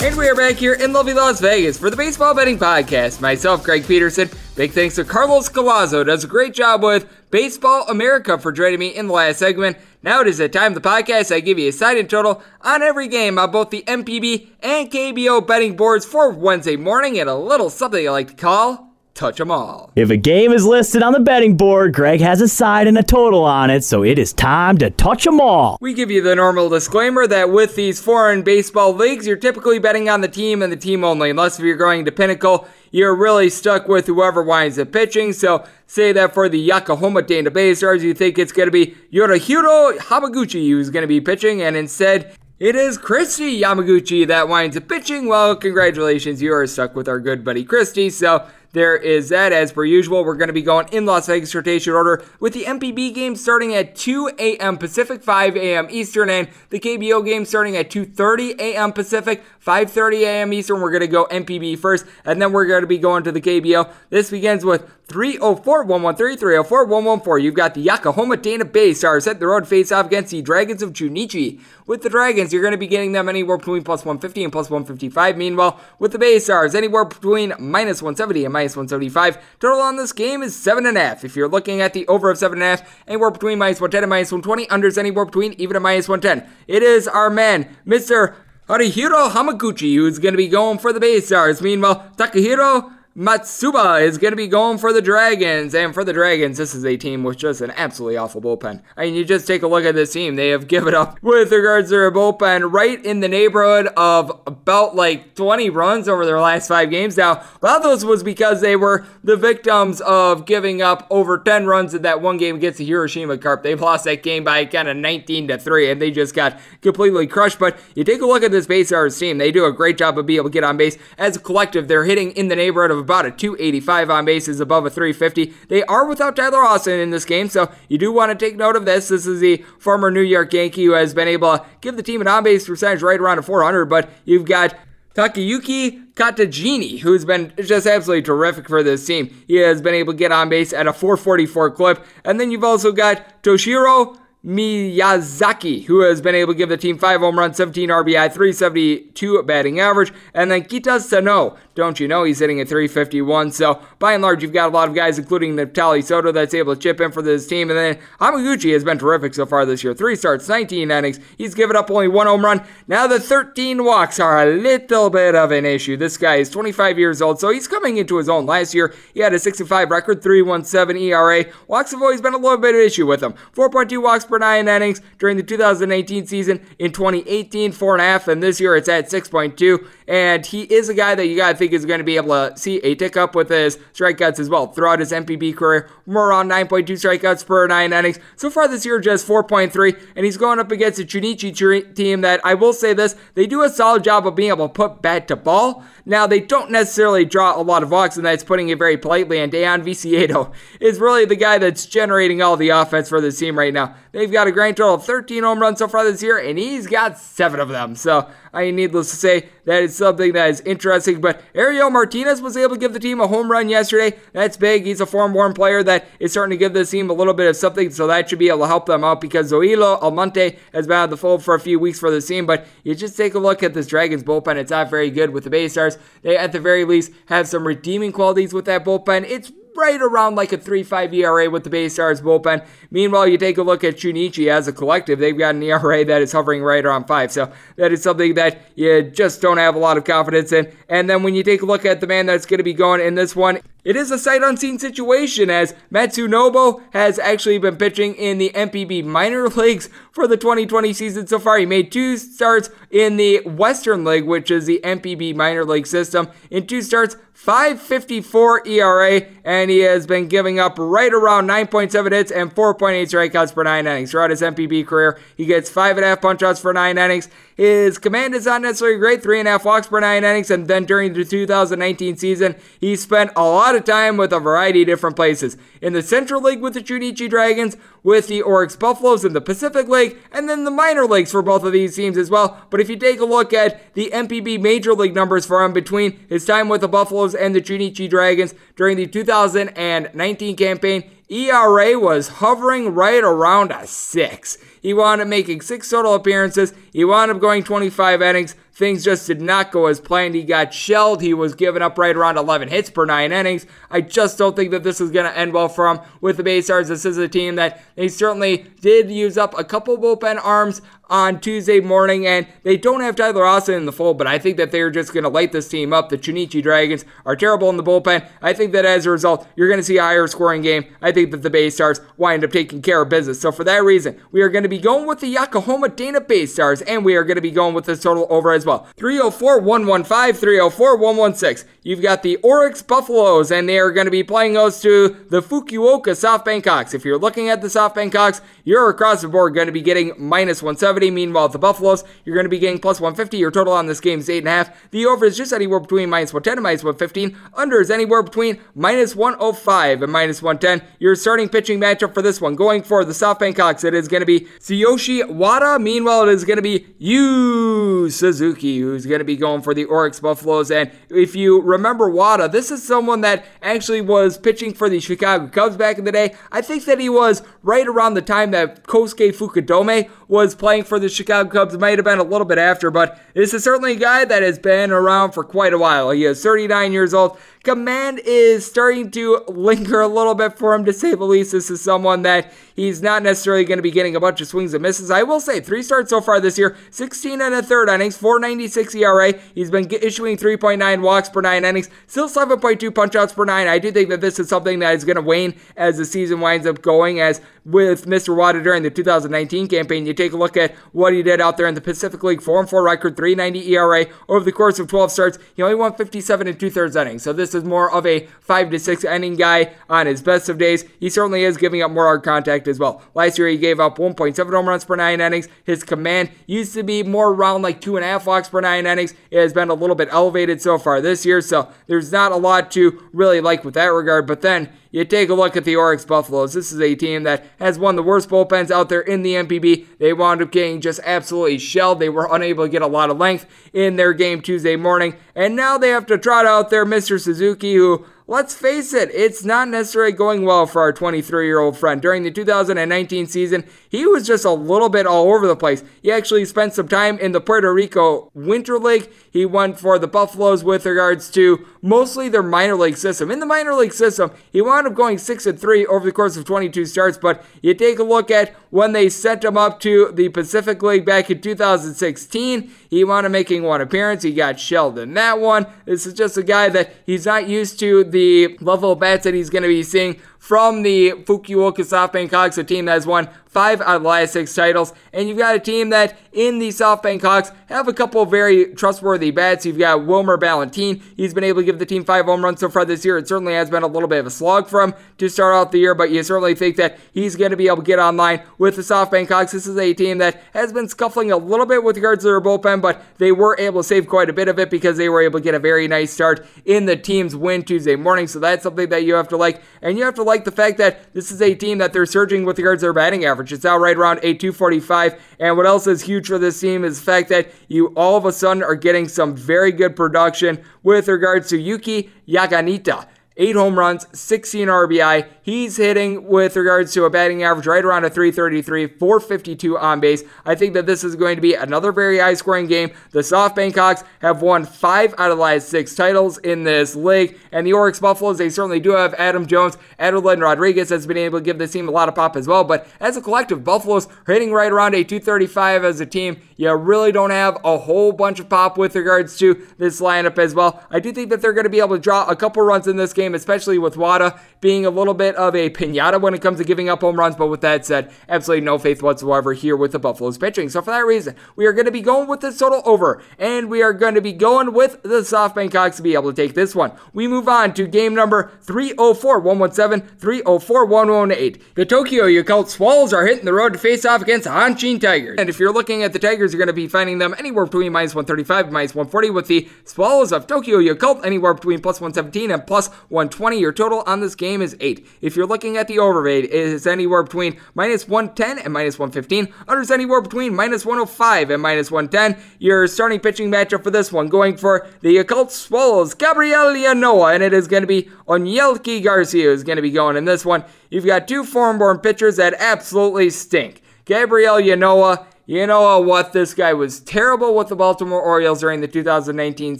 And we are back here in lovely Las Vegas for the Baseball Betting Podcast. Myself, Greg Peterson. Big thanks to Carlos Collazo. Does a great job with Baseball America for joining me in the last segment. Now it is the time of the podcast. I give you a side and total on every game on both the NPB and KBO betting boards for Wednesday morning and a little something I like to call touch them all. If a game is listed on the betting board, Greg has a side and a total on it, so it is time to touch them all. We give you the normal disclaimer that with these foreign baseball leagues, you're typically betting on the team and the team only, unless if you're going to Pinnacle. You're really stuck with whoever winds up pitching. So, say that for the Yokohama DeNA Bay Stars, you think it's going to be Haruhiro Hamaguchi who's going to be pitching, and instead, it is Christy Yamaguchi that winds up pitching. Well, congratulations, you are stuck with our good buddy Christy. So there is that. As per usual, we're going to be going in Las Vegas rotation order with the NPB game starting at 2 a.m. Pacific, 5 a.m. Eastern, and the KBO game starting at 2:30 a.m. Pacific, 5:30 a.m. Eastern. We're going to go NPB first, and then we're going to be going to the KBO. This begins with 304 113 304 114. You've got the Yokohama DeNA Bay Stars set the road face off against the Dragons of Chunichi. With the Dragons, you're going to be getting them anywhere between plus 150 and plus 155. Meanwhile, with the Bay Stars, anywhere between minus 170 and minus 175. Total on this game is 7.5. If you're looking at the over of 7.5, anywhere between minus 110 and minus 120. Unders anywhere between even a minus 110. It is our man, Mr. Haruhiro Hamaguchi, who's going to be going for the Bay Stars. Meanwhile, Takahiro Matsuba is going to be going for the Dragons. And for the Dragons, this is a team with just an absolutely awful bullpen. I mean, you just take a look at this team. They have given up, with regards to their bullpen, right in the neighborhood of about like 20 runs over their last five games. Now, a lot of those was because they were the victims of giving up over 10 runs in that one game against the Hiroshima Carp. They've lost that game by kind of 19 to 3, and they just got completely crushed. But you take a look at this base team. They do a great job of being able to get on base. As a collective, they're hitting in the neighborhood of about a 285 on bases above a 350. They are without Tyler Austin in this game, so you do want to take note of this. This is the former New York Yankee who has been able to give the team an on base percentage right around a 400, but you've got Takayuki Kajitani, who's been just absolutely terrific for this team. He has been able to get on base at a 444 clip. And then you've also got Toshiro Miyazaki, who has been able to give the team 5 home runs, 17 RBI, 372 batting average. And then Keita Sano don't you know he's hitting at 351. So by and large, you've got a lot of guys, including Neftali Soto, that's able to chip in for this team. And then Hamaguchi has been terrific so far this year. Three starts, 19 innings. He's given up only one home run. Now the 13 walks are a little bit of an issue. This guy is 25 years old, so he's coming into his own. Last year, he had a 65 record, 317 ERA. Walks have always been a little bit of an issue with him. 4.2 walks per nine innings during the 2018 season. In 2018, four and a half, and this year it's at 6.2. And he is a guy that you got to think is going to be able to see a tick up with his strikeouts as well. Throughout his NPB career, more around 9.2 strikeouts per nine innings. So far this year, just 4.3, and he's going up against a Chunichi team that I will say this, they do a solid job of being able to put bat to ball. Now, they don't necessarily draw a lot of walks, and that's putting it very politely. And Dayan Viciedo is really the guy that's generating all the offense for this team right now. They've got a grand total of 13 home runs so far this year, and he's got seven of them. So, I mean, needless to say, that is something that is interesting. But Ariel Martinez was able to give the team a home run yesterday. That's big. He's a form warm player that is starting to give this team a little bit of something, so that should be able to help them out because Zoilo Almonte has been out of the fold for a few weeks for the team. But you just take a look at this Dragons bullpen. It's not very good with the Bay Stars. They, at the very least, have some redeeming qualities with that bullpen. It's right around like a 3.5 ERA with the Bay Stars bullpen. Meanwhile, you take a look at Chunichi as a collective, they've got an ERA that is hovering right around 5. So that is something that you just don't have a lot of confidence in. And then when you take a look at the man that's going to be going in this one, it is a sight unseen situation as Matsunobu has actually been pitching in the NPB minor leagues for the 2020 season so far. He made two starts in the Western League, which is the NPB minor league system, in two starts 554 ERA, and he has been giving up right around 9.7 hits and 4.8 strikeouts per nine innings. Throughout his NPB career, he gets five and a half punch outs for nine innings. His command is not necessarily great, three and a half walks per nine innings, and then during the 2019 season, he spent a lot of time with a variety of different places. In the Central League with the Chunichi Dragons, with the Orix Buffaloes in the Pacific League, and then the minor leagues for both of these teams as well. But if you take a look at the NPB Major League numbers for him between his time with the Buffaloes and the Chunichi Dragons during the 2019 campaign, ERA was hovering right around a 6. He wound up making six total appearances. He wound up going 25 innings. Things just did not go as planned. He got shelled. He was giving up right around 11 hits per nine innings. I just don't think that this is going to end well for him with the Bay Stars. This is a team that they certainly did use up a couple bullpen arms on Tuesday morning, and they don't have Tyler Austin in the fold, but I think that they're just going to light this team up. The Chunichi Dragons are terrible in the bullpen. I think that as a result, you're going to see a higher scoring game. I think that the Bay Stars wind up taking care of business. So for that reason, we are going to be going with the Yokohama DeNA Bay Stars, and we are going to be going with this total over as well. 304 115, 304 116. You've got the Orix Buffaloes, and they are going to be playing those to the Fukuoka SoftBank Hawks. If you're looking at the SoftBank Hawks, you're across the board going to be getting minus 170. Meanwhile, the Buffaloes, you're going to be getting plus 150. Your total on this game is 8.5. The over is just anywhere between minus 110 and minus 115. Under is anywhere between minus 105 and minus 110. Your starting pitching matchup for this one, going for the SoftBank Hawks, it is going to be Tsuyoshi Wada. Meanwhile, it is going to be Yu Suzuki, who's going to be going for the Orix Buffaloes. And if you remember Wada, this is someone that actually was pitching for the Chicago Cubs back in the day. I think that he was right around the time that Kosuke Fukudome was playing for the Chicago Cubs. It might have been a little bit after, but this is certainly a guy that has been around for quite a while. He is 39 years old. Command is starting to linger a little bit for him, to say the least. This is someone that he's not necessarily going to be getting a bunch of swings and misses. I will say, three starts so far this year, 16 and a third innings, 496 ERA. He's been issuing 3.9 walks per nine innings, still 7.2 punchouts per nine. I do think that this is something that is going to wane as the season winds up going, as with Mr. Wada during the 2019 campaign. You take a look at what he did out there in the Pacific League, 4 and 4 record, 390 ERA over the course of 12 starts. He only won 57 and two thirds innings. So this is more of a 5 to 6 inning guy on his best of days. He certainly is giving up more hard contact as well. Last year he gave up 1.7 home runs per nine innings. His command used to be more around like two and a half walks per nine innings. It has been a little bit elevated so far this year, so there's not a lot to really like with that regard. But then you take a look at the Orix Buffaloes. This is a team that has one of the worst bullpens out there in the NPB. They wound up getting just absolutely shelled. They were unable to get a lot of length in their game Tuesday morning. And now they have to trot out there Mr. Suzuki, who let's face it, it's not necessarily going well for our 23 year old friend. During the 2019 season, he was just a little bit all over the place. He actually spent some time in the Puerto Rico Winter League. He went for the Buffaloes with regards to mostly their minor league system. In the minor league system, he wound up going 6 and 3 over the course of 22 starts, but you take a look at when they sent him up to the Pacific League back in 2016, he wound up making one appearance. He got shelled in that one. This is just a guy that he's not used to the level of bats that he's going to be seeing from the Fukuoka SoftBank Hawks, a team that has won five out of the last six titles. And you've got a team that in the SoftBank Hawks have a couple of very trustworthy bats. You've got Wilmer Balentien. He's been able to give the team five home runs so far this year. It certainly has been a little bit of a slog for him to start out the year, but you certainly think that he's going to be able to get online with the SoftBank Hawks. This is a team that has been scuffling a little bit with regards to their bullpen, but they were able to save quite a bit of it because they were able to get a very nice start in the team's win Tuesday morning. So that's something that you have to like. And you have to like the fact that this is a team that they're surging with regards to their batting average. It's out right around a 245. And what else is huge for this team is the fact that you all of a sudden are getting some very good production with regards to Yuki Yanagita eight home runs, 16 RBI. He's hitting with regards to a batting average right around a 333, 452 on base. I think that this is going to be another very high scoring game. The SoftBank Hawks have won five out of the last six titles in this league, and the Orix Buffaloes, they certainly do have Adam Jones. Adeline Rodriguez has been able to give this team a lot of pop as well, but as a collective, Buffaloes hitting right around a 235 as a team. You really don't have a whole bunch of pop with regards to this lineup as well. I do think that they're going to be able to draw a couple runs in this game game, especially with Wada being a little bit of a pinata when it comes to giving up home runs. But with that said, absolutely no faith whatsoever here with the Buffaloes pitching. So for that reason, we are going to be going with the total over, and we are going to be going with the SoftBank Hawks to be able to take this one. We move on to game number 304 117 304 118. The Tokyo Yakult Swallows are hitting the road to face off against the Hanshin Tigers. And if you're looking at the Tigers, you're going to be finding them anywhere between minus 135 and minus 140 with the Swallows of Tokyo Yakult anywhere between plus 117 and plus 120. Your total on this game is 8. If you're looking at the overraid, it is anywhere between minus 110 and minus 115. Unders anywhere between minus 105 and minus 110. Your starting pitching matchup for this one going for the Yakult Swallows, Gabriel Ynoa, and it is going to be Onyelki Garcia who's going to be going in this one. You've got two foreign-born pitchers that absolutely stink. Gabriel Ynoa you know what? This guy was terrible with the Baltimore Orioles during the 2019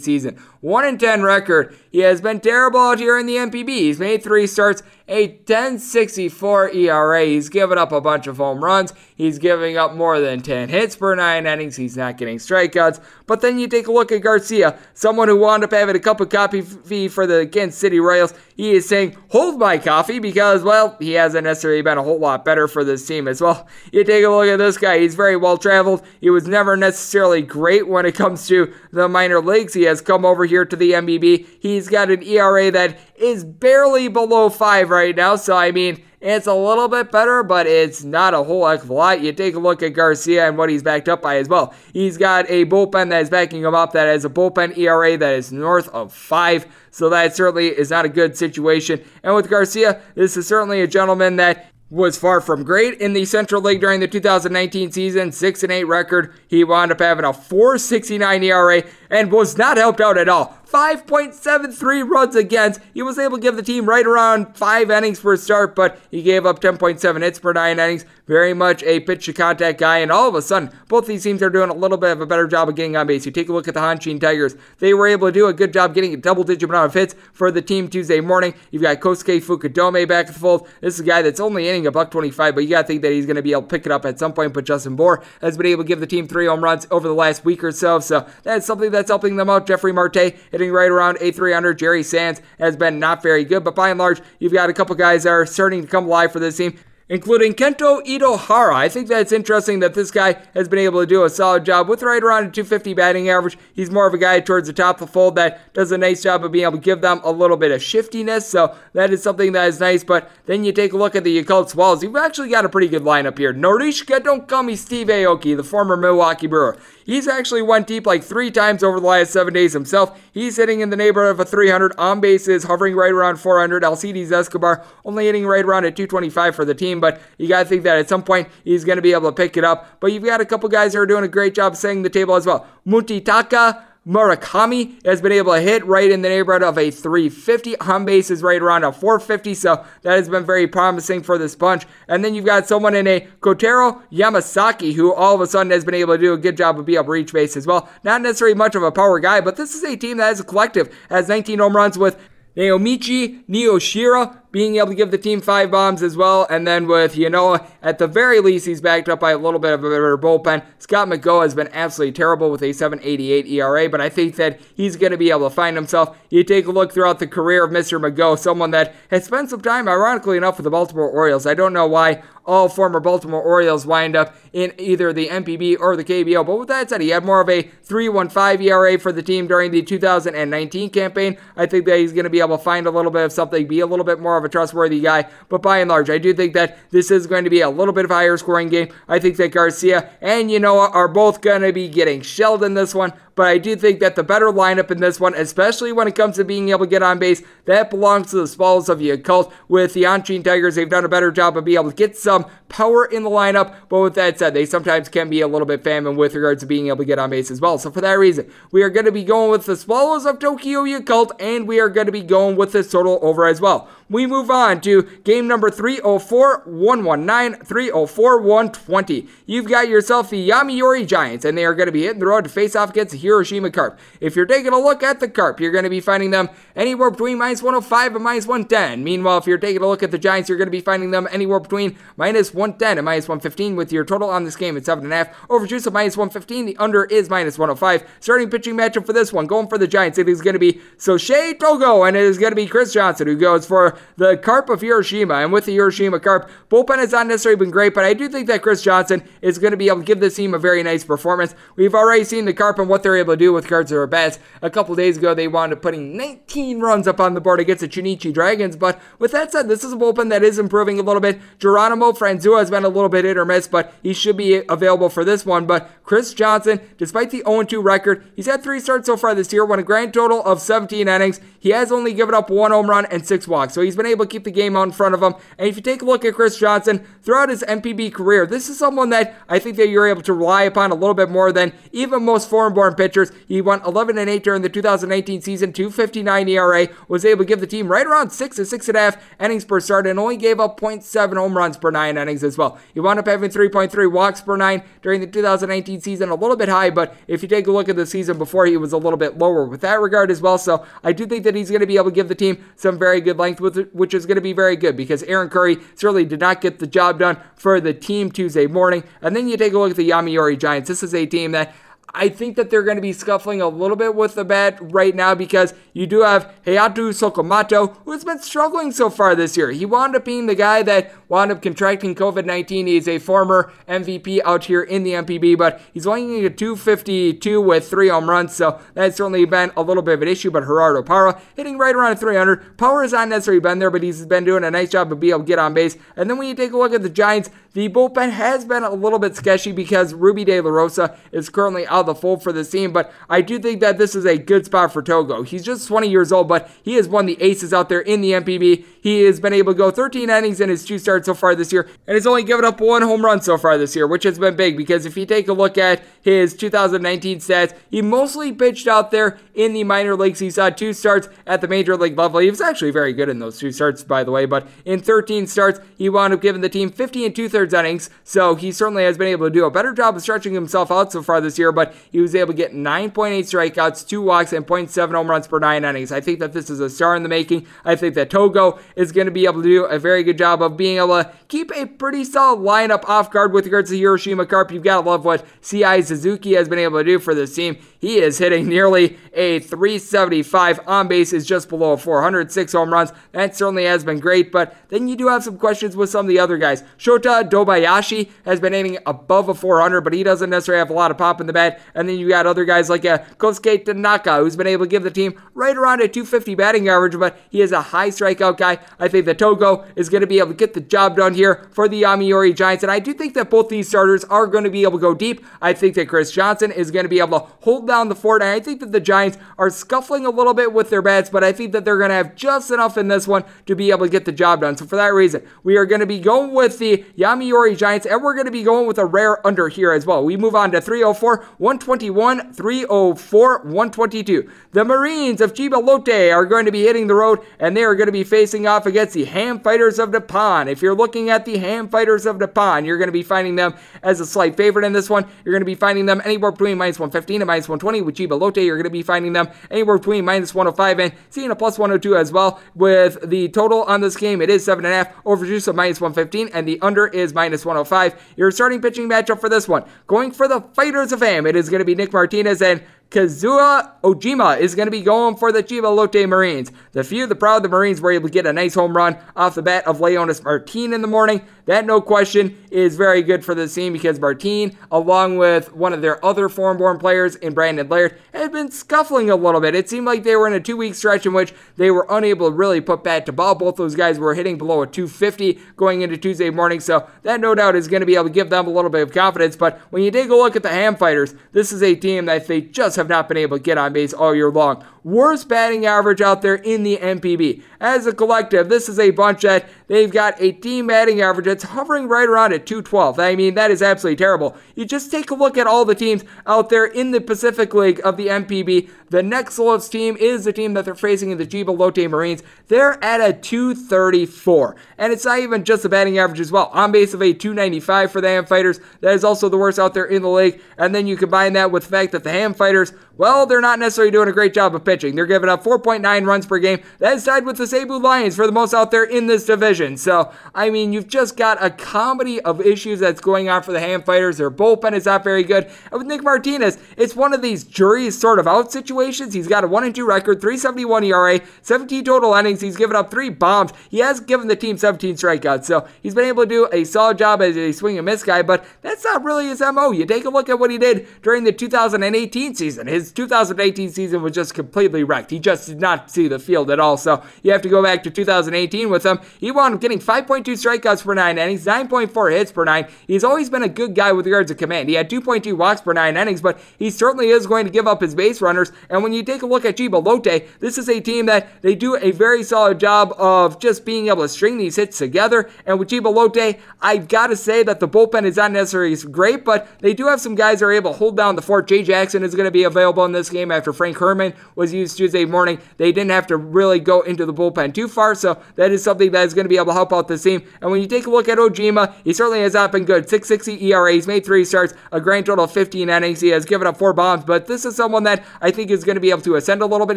season. 1 in 10 record. He has been terrible out here in the NPB. He's made three starts, a 10.64 ERA. He's given up a bunch of home runs. He's giving up more than 10 hits per nine innings. He's not getting strikeouts. But then you take a look at Garcia, someone who wound up having a cup of coffee for the Kansas City Royals. He is saying, hold my coffee because, well, he hasn't necessarily been a whole lot better for this team as well. You take a look at this guy. He's very well traveled. He was never necessarily great when it comes to the minor leagues. He has come over here to the NPB. He's got an ERA that is barely below five right now. So, I mean, it's a little bit better, but it's not a whole heck of a lot. You take a look at Garcia and what he's backed up by as well. He's got a bullpen that is backing him up that has a bullpen ERA that is north of five. So that certainly is not a good situation. And with Garcia, this is certainly a gentleman that was far from great in the Central League during the 2019 season. 6 and 8 record. He wound up having a 4.69 ERA and was not helped out at all. 5.73 runs against. He was able to give the team right around five innings for a start, but he gave up 10.7 hits per nine innings. Very much a pitch to contact guy, and all of a sudden, both these teams are doing a little bit of a better job of getting on base. You take a look at the Hanshin Tigers. They were able to do a good job getting a double digit amount of hits for the team Tuesday morning. You've got Kosuke Fukudome back in the fold. This is a guy that's only hitting a buck 25, but you got to think that he's going to be able to pick it up at some point. But Justin Bour has been able to give the team three home runs over the last week or so, so that's something that's helping them out. Jefry Marte hitting right around a 300. Jerry Sands has been not very good, but by and large, you've got a couple guys that are starting to come alive for this team including Kento Itohara. I think that's interesting that this guy has been able to do a solid job with right around a 250 batting average. He's more of a guy towards the top of the fold that does a nice job of being able to give them a little bit of shiftiness. So that is something that is nice. But then you take a look at the Yakult Swallows. You've actually got a pretty good lineup here. Norichika don't call me Steve Aoki, the former Milwaukee Brewer. He's actually went deep like three times over the last seven days himself. He's hitting in the neighborhood of a 300 on bases, hovering right around 400. Alcides Escobar only hitting right around at 225 for the team, but you got to think that at some point he's going to be able to pick it up. But you've got a couple guys who are doing a great job setting the table as well. Munetaka Murakami has been able to hit right in the neighborhood of a 350. On base is right around a 450, so that has been very promising for this bunch. And then you've got someone in a Kotaro Yamasaki who all of a sudden has been able to do a good job of being able to reach base as well. Not necessarily much of a power guy, but this is a team that has a collective, has 19 home runs with Naomichi Nishiura being able to give the team five bombs as well. And then with Ynoa, at the very least, he's backed up by a little bit of a better bullpen. Scott McGough has been absolutely terrible with a 788 ERA, but I think that he's going to be able to find himself. You take a look throughout the career of Mr. McGough, someone that has spent some time, ironically enough, with the Baltimore Orioles. I don't know why all former Baltimore Orioles wind up in either the NPB or the KBO. But with that said, he had more of a 3.15 ERA for the team during the 2019 campaign. I think that he's going to be able to find a little bit of something, be a little bit more of a trustworthy guy. But by and large, I do think that this is going to be a little bit of a higher scoring game. I think that Garcia and Ynoa are both going to be getting shelled in this one but I do think that the better lineup in this one, especially when it comes to being able to get on base, that belongs to the Swallows of Yakult. With the Hanshin Tigers, they've done a better job of being able to get some power in the lineup, but with that said, they sometimes can be a little bit famine with regards to being able to get on base as well. So for that reason, we are going to be going with the Swallows of Tokyo Yakult, and we are going to be going with this total over as well. We move on to game number 304 119, 304 120. You've got yourself the Yomiuri Giants, and they are going to be hitting the road to face off against the Hiroshima Carp. If you're taking a look at the Carp, you're going to be finding them anywhere between minus 105 and minus 110. Meanwhile, if you're taking a look at the Giants, you're going to be finding them anywhere between minus 110 and minus 115 with your total on this game at 7.5. Over juice of minus 115. The under is minus 105. Starting pitching matchup for this one, going for the Giants, it is going to be Shosei Togo, and it is going to be Chris Johnson who goes for the Carp of Hiroshima. And with the Hiroshima Carp, bullpen has not necessarily been great, but I do think that Chris Johnson is going to be able to give this team a very nice performance. We've already seen the Carp and what they're able to do with cards or bats. A couple days ago, they wound up putting 19 runs up on the board against the Chunichi Dragons. But with that said, this is a bullpen that is improving a little bit. Geronimo Franzua has been a little bit hit or miss, but he should be available for this one. But Chris Johnson, despite the 0 2 record, he's had three starts so far this year, won a grand total of 17 innings. He has only given up one home run and six walks, so he's been able to keep the game out in front of him. And if you take a look at Chris Johnson throughout his NPB career, this is someone that I think that you're able to rely upon a little bit more than even most foreign-born pitchers. He went 11 and 8 during the 2019 season, 2.59 ERA, was able to give the team right around six to six and a half innings per start, and only gave up 0.7 home runs per nine innings as well. He wound up having 3.3 walks per nine during the 2019 season, a little bit high, but if you take a look at the season before, he was a little bit lower with that regard as well. So I do think that he's going to be able to give the team some very good length, with it, which is going to be very good because Aaron Curry certainly did not get the job done for the team Tuesday morning. And then you take a look at the Yomiuri Giants. This is a team that I think that they're going to be scuffling a little bit with the bat right now because you do have Hayato Sakamoto, who has been struggling so far this year. He wound up being the guy that wound up contracting COVID 19. He's a former MVP out here in the NPB, but he's only a 252 with three home runs, so that's certainly been a little bit of an issue. But Gerardo Parra hitting right around 300. Power has not necessarily been there, but he's been doing a nice job of being able to get on base. And then when you take a look at the Giants, the bullpen has been a little bit sketchy because Ruby De La Rosa is currently out of the fold for this team, but I do think that this is a good spot for Togo. He's just 20 years old, but he has won the aces out there in the NPB. He has been able to go 13 innings in his two starts so far this year, and has only given up one home run so far this year, which has been big because if you take a look at his 2019 stats, he mostly pitched out there in the minor leagues. He saw two starts at the major league level. He was actually very good in those two starts, by the way, but in 13 starts, he wound up giving the team 50 and two innings, so he certainly has been able to do a better job of stretching himself out so far this year, but he was able to get 9.8 strikeouts, two walks, and 0.7 home runs per nine innings. I think that this is a star in the making. I think that Togo is going to be able to do a very good job of being able to keep a pretty solid lineup off guard with regards to Hiroshima Carp. You've got to love what Seiya Suzuki has been able to do for this team. He is hitting nearly a 375 on base, is just below 406 home runs. That certainly has been great, but then you do have some questions with some of the other guys. Shota Dobayashi has been aiming above a 400, but he doesn't necessarily have a lot of pop in the bat. And then you got other guys like uh, Kosuke Tanaka, who's been able to give the team right around a 250 batting average, but he is a high strikeout guy. I think that Togo is going to be able to get the job done here for the Yomiuri Giants, and I do think that both these starters are going to be able to go deep. I think that Chris Johnson is going to be able to hold down the fort, and I think that the Giants are scuffling a little bit with their bats, but I think that they're going to have just enough in this one to be able to get the job done. So for that reason, we are going to be going with the Yomiuri Giants, and we're going to be going with a rare under here as well. We move on to 304, 121, 304, 122. The Marines of Chiba Lotte are going to be hitting the road, and they are going to be facing off against the Ham Fighters of Nippon. If you're looking at the Ham Fighters of Nippon, you're going to be finding them as a slight favorite in this one. You're going to be finding them anywhere between minus 115 and minus 120. With Chiba Lotte, you're going to be finding them anywhere between minus 105 and seeing a plus 102 as well. With the total on this game, it is 7.5, over juice of minus 115, and the under is minus 105. Your starting pitching matchup for this one, going for the Fighters of Ham, it is going to be Nick Martinez and Kazuya Ojima is going to be going for the Chiba Lotte Marines. The few, the proud, the Marines were able to get a nice home run off the bat of Leonys Martin in the morning. That, no question, is very good for the team because Martin, along with one of their other foreign-born players in Brandon Laird, had been scuffling a little bit. It seemed like they were in a two-week stretch in which they were unable to really put bat to ball. Both those guys were hitting below a 250 going into Tuesday morning, so that no doubt is going to be able to give them a little bit of confidence. But when you take a look at the Ham Fighters, this is a team that they just have not been able to get on base all year long. Worst batting average out there in the NPB. As a collective, this is a bunch that they've got a team batting average that's hovering right around at 212. I mean, that is absolutely terrible. You just take a look at all the teams out there in the Pacific League of the NPB. The next lowest team is the team that they're facing in the Chiba Lotte Marines. They're at a 234. And it's not even just the batting average as well. On base of a 295 for the Ham Fighters. That is also the worst out there in the league. And then you combine that with the fact that the Ham Fighters, well, they're not necessarily doing a great job of pitching. They're giving up 4.9 runs per game. That is tied with the Seibu Lions for the most out there in this division. So, I mean, you've just got a comedy of issues that's going on for the Ham Fighters. Their bullpen is not very good. And with Nick Martinez, it's one of these juries sort of out situations. He's got a 1 and 2 record, 371 ERA, 17 total innings. He's given up three bombs. He has given the team 17 strikeouts. So, he's been able to do a solid job as a swing and miss guy, but that's not really his MO. You take a look at what he did during the 2018 season. His 2018 season was just completely wrecked. He just did not see the field at all. So you have to go back to 2018 with him. He wound up getting 5.2 strikeouts per nine innings, 9.4 hits per nine. He's always been a good guy with regards to command. He had 2.2 walks per nine innings, but he certainly is going to give up his base runners. And when you take a look at Chiba Lotte, this is a team that they do a very solid job of just being able to string these hits together. And with Chiba Lotte, I've got to say that the bullpen is not necessarily great, but they do have some guys that are able to hold down the fort. Jay Jackson is going to be available in this game after Frank Herrmann was used Tuesday morning. They didn't have to really go into the bullpen too far, so that is something that is going to be able to help out this team. And when you take a look at Ojima, he certainly has not been good. 660 ERA, he's made three starts, a grand total of 15 innings. He has given up four bombs, but this is someone that I think is going to be able to ascend a little bit.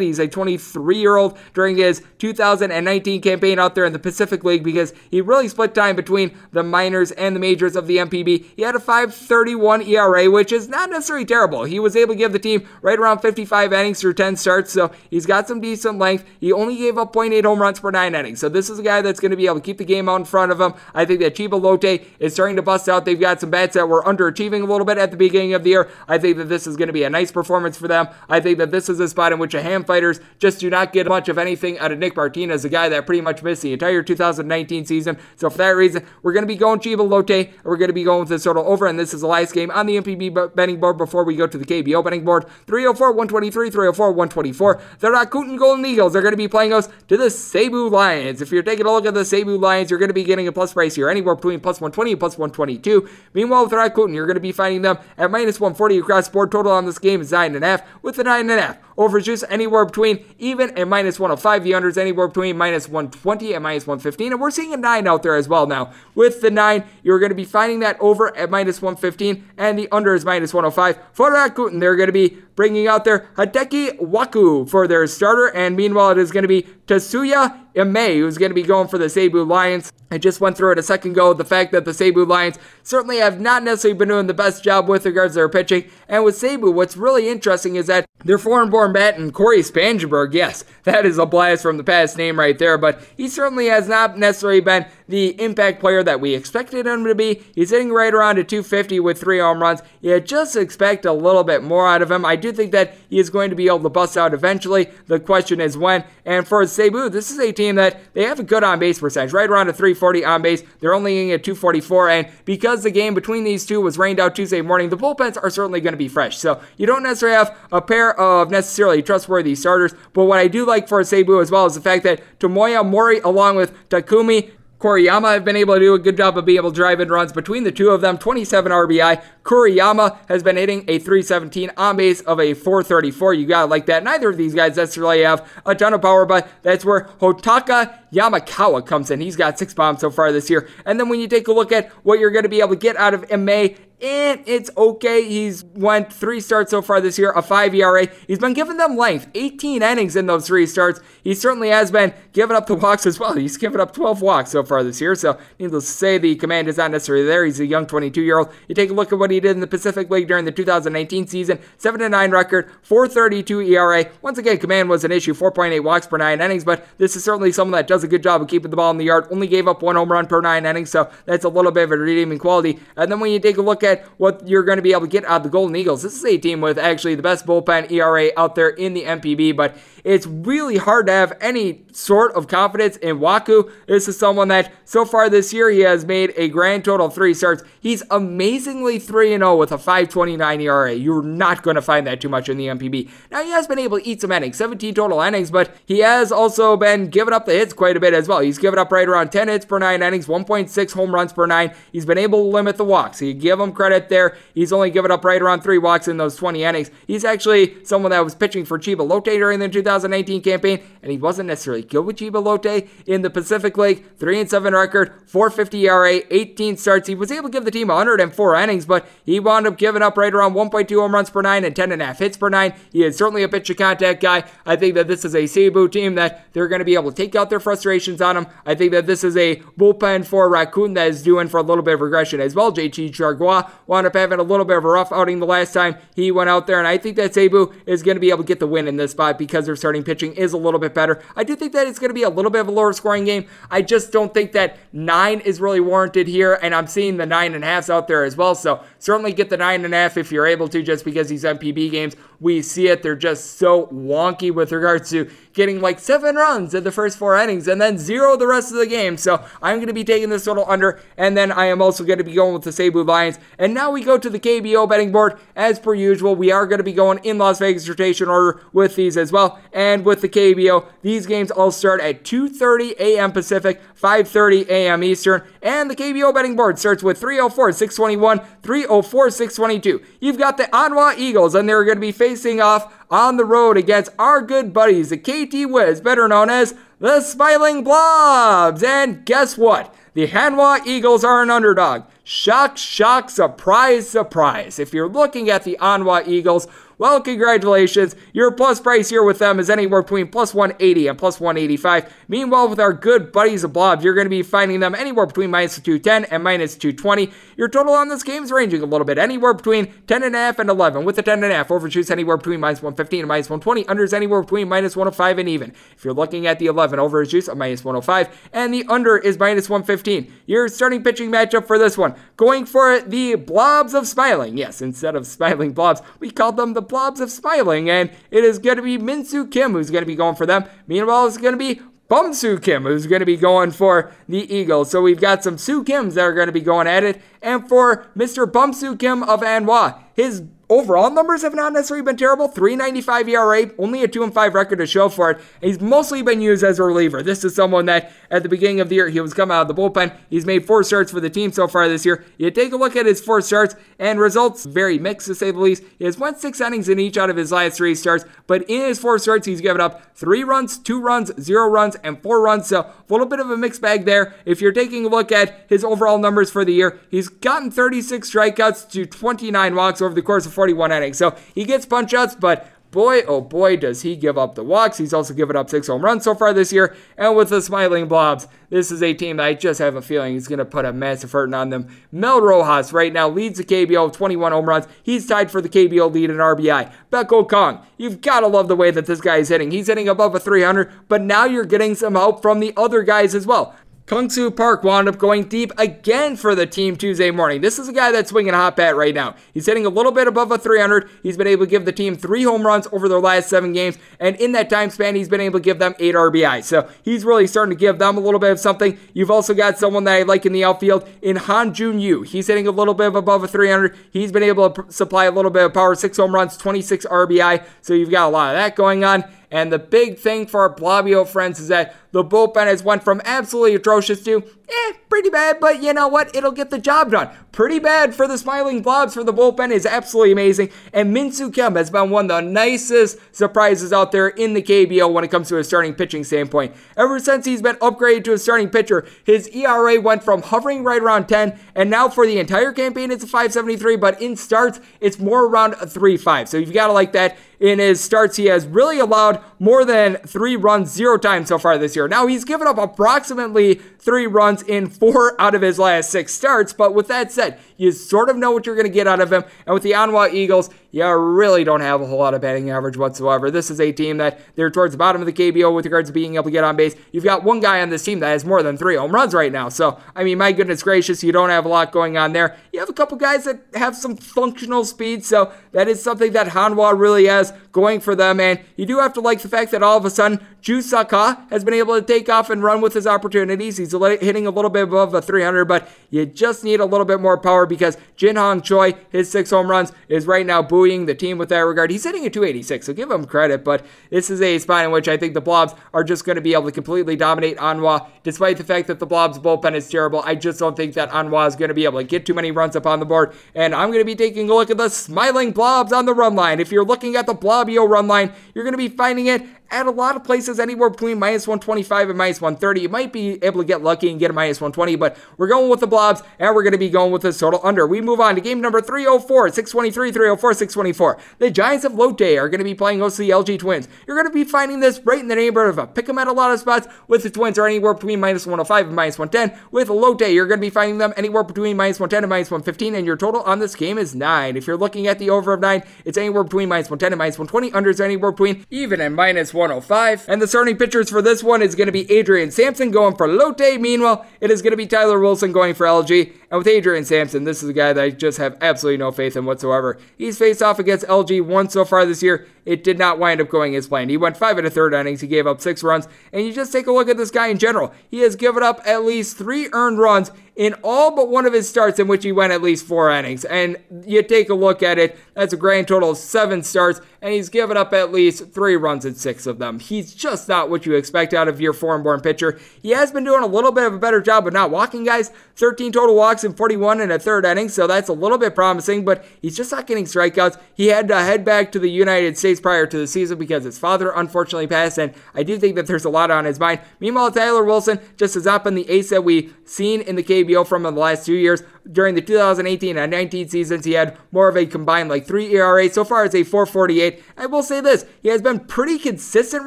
He's a 23 year old during his 2019 campaign out there in the Pacific League because he really split time between the minors and the majors of the NPB. He had a 531 ERA, which is not necessarily terrible. He was able to give the team right around 55 innings through 10 starts, so he's got some decent length. He only gave up 0.8 home runs per nine innings, so this is a guy that's going to be able to keep the game out in front of him. I think that Chiba Lotte is starting to bust out. They've got some bats that were underachieving a little bit at the beginning of the year. I think that this is going to be a nice performance for them. I think that this is a spot in which the Ham Fighters just do not get much of anything out of Nick Martinez, a guy that pretty much missed the entire 2019 season. So for that reason, we're going to be going Chiba Lotte. We're going to be going with this total over, and this is the last game on the NPB betting board before we go to the KBO betting board. 304 123, 304 124. The Rakuten Golden Eagles are going to be playing us to the Seibu Lions. If you're taking a look at the Seibu Lions, you're going to be getting a plus price here, anywhere between plus 120 and plus 122. Meanwhile, with Rakuten, you're going to be finding them at minus 140 across board. Total on this game is 9.5, with the 9.5. Over juice anywhere between even and minus 105. The unders anywhere between minus 120 and minus 115. And we're seeing a 9 out there as well now. With the 9, you're going to be finding that over at minus 115, and the under is minus 105. For Rakuten, they're going to be bringing out their Hideaki Wakui for their starter, and meanwhile, it is going to be Tatsuya Imai, who's going to be going for the Seibu Lions. I just went through it a second ago. The fact that the Seibu Lions certainly have not necessarily been doing the best job with regards to their pitching. And with Seibu, what's really interesting is that their foreign born bat and Cory Spangenberg, yes, that is a blast from the past name right there, but he certainly has not necessarily been the impact player that we expected him to be. He's hitting right around a 250 with three home runs. You just expect a little bit more out of him. I do think that he is going to be able to bust out eventually. The question is when. And for Seibu, this is a team that they have a good on base percentage, right around a 340 on base. They're only getting a 244, and because the game between these two was rained out Tuesday morning, the bullpens are certainly going to be fresh. So you don't necessarily have a pair of necessarily trustworthy starters. But what I do like for Seibu as well is the fact that Tomoya Mori, along with Takumi Kuriyama have been able to do a good job of being able to drive in runs between the two of them. 27 RBI. Kuriyama has been hitting a 317 on base of a 434. You gotta like that. Neither of these guys necessarily have a ton of power, but that's where Hotaka Yamakawa comes in. He's got six bombs so far this year. And then when you take a look at what you're going to be able to get out of MA and it's okay. He's went three starts so far this year, a five ERA. He's been giving them length, 18 innings in those three starts. He certainly has been giving up the walks as well. He's given up 12 walks so far this year. So, needless to say, the command is not necessarily there. He's a young 22 year old. You take a look at what he did in the Pacific League during the 2019 season 7 9 record, 432 ERA. Once again, command was an issue, 4.8 walks per nine innings, but this is certainly someone that does a good job of keeping the ball in the yard. Only gave up one home run per nine innings, so that's a little bit of a redeeming quality. And then when you take a look at what you're going to be able to get out of the Golden Eagles. This is a team with actually the best bullpen ERA out there in the NPB, but it's really hard to have any sort of confidence in Wakui. This is someone that so far this year he has made a grand total of three starts. He's amazingly 3 0 with a 529 ERA. You're not going to find that too much in the NPB. Now, he has been able to eat some innings, 17 total innings, but he has also been giving up the hits quite a bit as well. He's given up right around 10 hits per nine innings, 1.6 home runs per nine. He's been able to limit the walks. So you give him credit there. He's only given up right around three walks in those 20 innings. He's actually someone that was pitching for Chiba Lotte during the 2019 campaign, and he wasn't necessarily good with Chiba Lotte in the Pacific League. 3 and 7 record, 450 ERA, 18 starts. He was able to give the team 104 innings, but he wound up giving up right around 1.2 home runs per nine and 10 and a half hits per nine. He is certainly a pitch to contact guy. I think that this is a Seibu team that they're going to be able to take out their frustrations on him. I think that this is a bullpen for Raccoon that is doing for a little bit of regression as well. JT Chargois wound up having a little bit of a rough outing the last time he went out there, and I think that Seibu is going to be able to get the win in this spot because their starting pitching is a little bit better. I do think that it's going to be a little bit of a lower scoring game. I just don't think that nine is really warranted here, and I'm seeing the nine and a halfs out there as well. So certainly get the nine and a half if you're able to, just because these NPB games we see it. They're just so wonky with regards to getting like seven runs in the first four innings and then zero the rest of the game. So I'm going to be taking this total under, and then I am also going to be going with the Seibu Lions. And now we go to the KBO betting board. As per usual, we are going to be going in Las Vegas rotation order with these as well. And with the KBO, these games all start at 2:30 a.m. Pacific, 5:30 a.m. Eastern, and the KBO betting board starts with 304 621, 304 622. You've got the Hanwha Eagles, and they're going to be facing off on the road against our good buddies, the KT Wiz, better known as the Smiling Blobs. And guess what? The Hanwha Eagles are an underdog. Shock, shock, surprise, surprise. If you're looking at the Hanwha Eagles, well, congratulations. Your plus price here with them is anywhere between plus 180 and plus 185. Meanwhile, with our good buddies of Blobs, you're going to be finding them anywhere between minus 210 and minus 220. Your total on this game is ranging a little bit, anywhere between 10.5 and a half and 11. With the 10.5, overshoots anywhere between minus 115 and minus 120. Unders anywhere between minus 105 and even. If you're looking at the 11, overshoots a minus 105, and the under is minus 115. Your starting pitching matchup for this one, going for the Blobs of Smiling. Yes, instead of Smiling Blobs, we called them the Blobs of Smiling, and it is going to be Minsu Kim who's going to be going for them. Meanwhile, it's going to be Bumsu Kim, who's going to be going for the Eagles. So we've got some Soo Kims that are going to be going at it. And for Mr. Bumsu Kim of Hanwha, his overall numbers have not necessarily been terrible. 395 ERA, only a 2 and 5 record to show for it. He's mostly been used as a reliever. This is someone that at the beginning of the year he was coming out of the bullpen. He's made four starts for the team so far this year. You take a look at his four starts and results very mixed to say the least. He has went six innings in each out of his last three starts, but in his four starts he's given up three runs, two runs, zero runs, and four runs. So a little bit of a mixed bag there. If you're taking a look at his overall numbers for the year, he's gotten 36 strikeouts to 29 walks over the course of 41 innings. So he gets punch outs, but boy, oh boy, does he give up the walks. He's also given up six home runs so far this year. And with the Smiling Blobs, this is a team that I just have a feeling is going to put a massive hurting on them. Mel Rojas right now leads the KBO with 21 home runs. He's tied for the KBO lead in RBI. Beko Kong, you've got to love the way that this guy is hitting. He's hitting above a 300, but now you're getting some help from the other guys as well. Kyung Soo Park wound up going deep again for the team Tuesday morning. This is a guy that's swinging a hot bat right now. He's hitting a little bit above a 300. He's been able to give the team three home runs over their last seven games, and in that time span, he's been able to give them eight RBI. So he's really starting to give them a little bit of something. You've also got someone that I like in the outfield in Han Jun Yu. He's hitting a little bit above a 300. He's been able to supply a little bit of power, six home runs, 26 RBI. So you've got a lot of that going on. And the big thing for our Blobio friends is that the bullpen has went from absolutely atrocious to eh, pretty bad, but you know what? It'll get the job done. Pretty bad for the Smiling Blobs for the bullpen is absolutely amazing. And Min Soo Kim has been one of the nicest surprises out there in the KBO when it comes to a starting pitching standpoint. Ever since he's been upgraded to a starting pitcher, his ERA went from hovering right around 10, and now for the entire campaign it's a 573, but in starts it's more around a 3-5. So you've got to like that in his starts, he has really allowed more than three runs zero times so far this year. Now, he's given up approximately three runs in four out of his last six starts, but with that said, you sort of know what you're going to get out of him. And with the Hanwha Eagles, you really don't have a whole lot of batting average whatsoever. This is a team that they're towards the bottom of the KBO with regards to being able to get on base. You've got one guy on this team that has more than three home runs right now. So, I mean, my goodness gracious, you don't have a lot going on there. You have a couple guys that have some functional speed, so that is something that Hanwha really has going for them. And you do have to like the fact that all of a sudden, Ju Saka has been able to take off and run with his opportunities. He's hitting a little bit above a 300, but you just need a little bit more power because Jin Hong Choi, his six home runs, is right now buoying the team with that regard. He's hitting a 286, so give him credit, but this is a spot in which I think the Blobs are just going to be able to completely dominate Hanwha, despite the fact that the Blobs bullpen is terrible. I just don't think that Hanwha is going to be able to get too many runs up on the board, and I'm going to be taking a look at the smiling Blobs on the run line. If you're looking at the Blobio run line, you're going to be finding it at a lot of places anywhere between minus 125 and minus 130. You might be able to get lucky and get a minus 120, but we're going with the blobs and we're going to be going with the total under. We move on to game number 304, 623, 304, 624. The Giants of Lotte are going to be playing host to the LG Twins. You're going to be finding this right in the neighborhood of a pick 'em at a lot of spots with the Twins are anywhere between minus 105 and minus 110. With Lotte, you're going to be finding them anywhere between minus 110 and minus 115, and your total on this game is 9. If you're looking at the over of 9, it's anywhere between minus 110 and minus 120. Unders anywhere between even and minus 105. And the starting pitchers for this one is going to be Adrian Sampson going for Lotte. Meanwhile, it is going to be Tyler Wilson going for LG. And with Adrian Sampson, this is a guy that I just have absolutely no faith in whatsoever. He's faced off against LG once so far this year. It did not wind up going as planned. He went five and a third innings. He gave up six runs. And you just take a look at this guy in general. He has given up at least three earned runs in all but one of his starts in which he went at least four innings. And you take a look at it, that's a grand total of seven starts, and he's given up at least three runs in six of them. He's just not what you expect out of your foreign born pitcher. He has been doing a little bit of a better job of not walking guys. 13 total walks in 41 in a third inning, so that's a little bit promising, but he's just not getting strikeouts. He had to head back to the United States prior to the season because his father unfortunately passed, and I do think that there's a lot on his mind. Meanwhile, Tyler Wilson just has not been the ace that we've seen in the KBO from the last two years. During the 2018 and 19 seasons, he had more of a combined like 3 ERA. So far, it's a 448. I will say this, he has been pretty consistent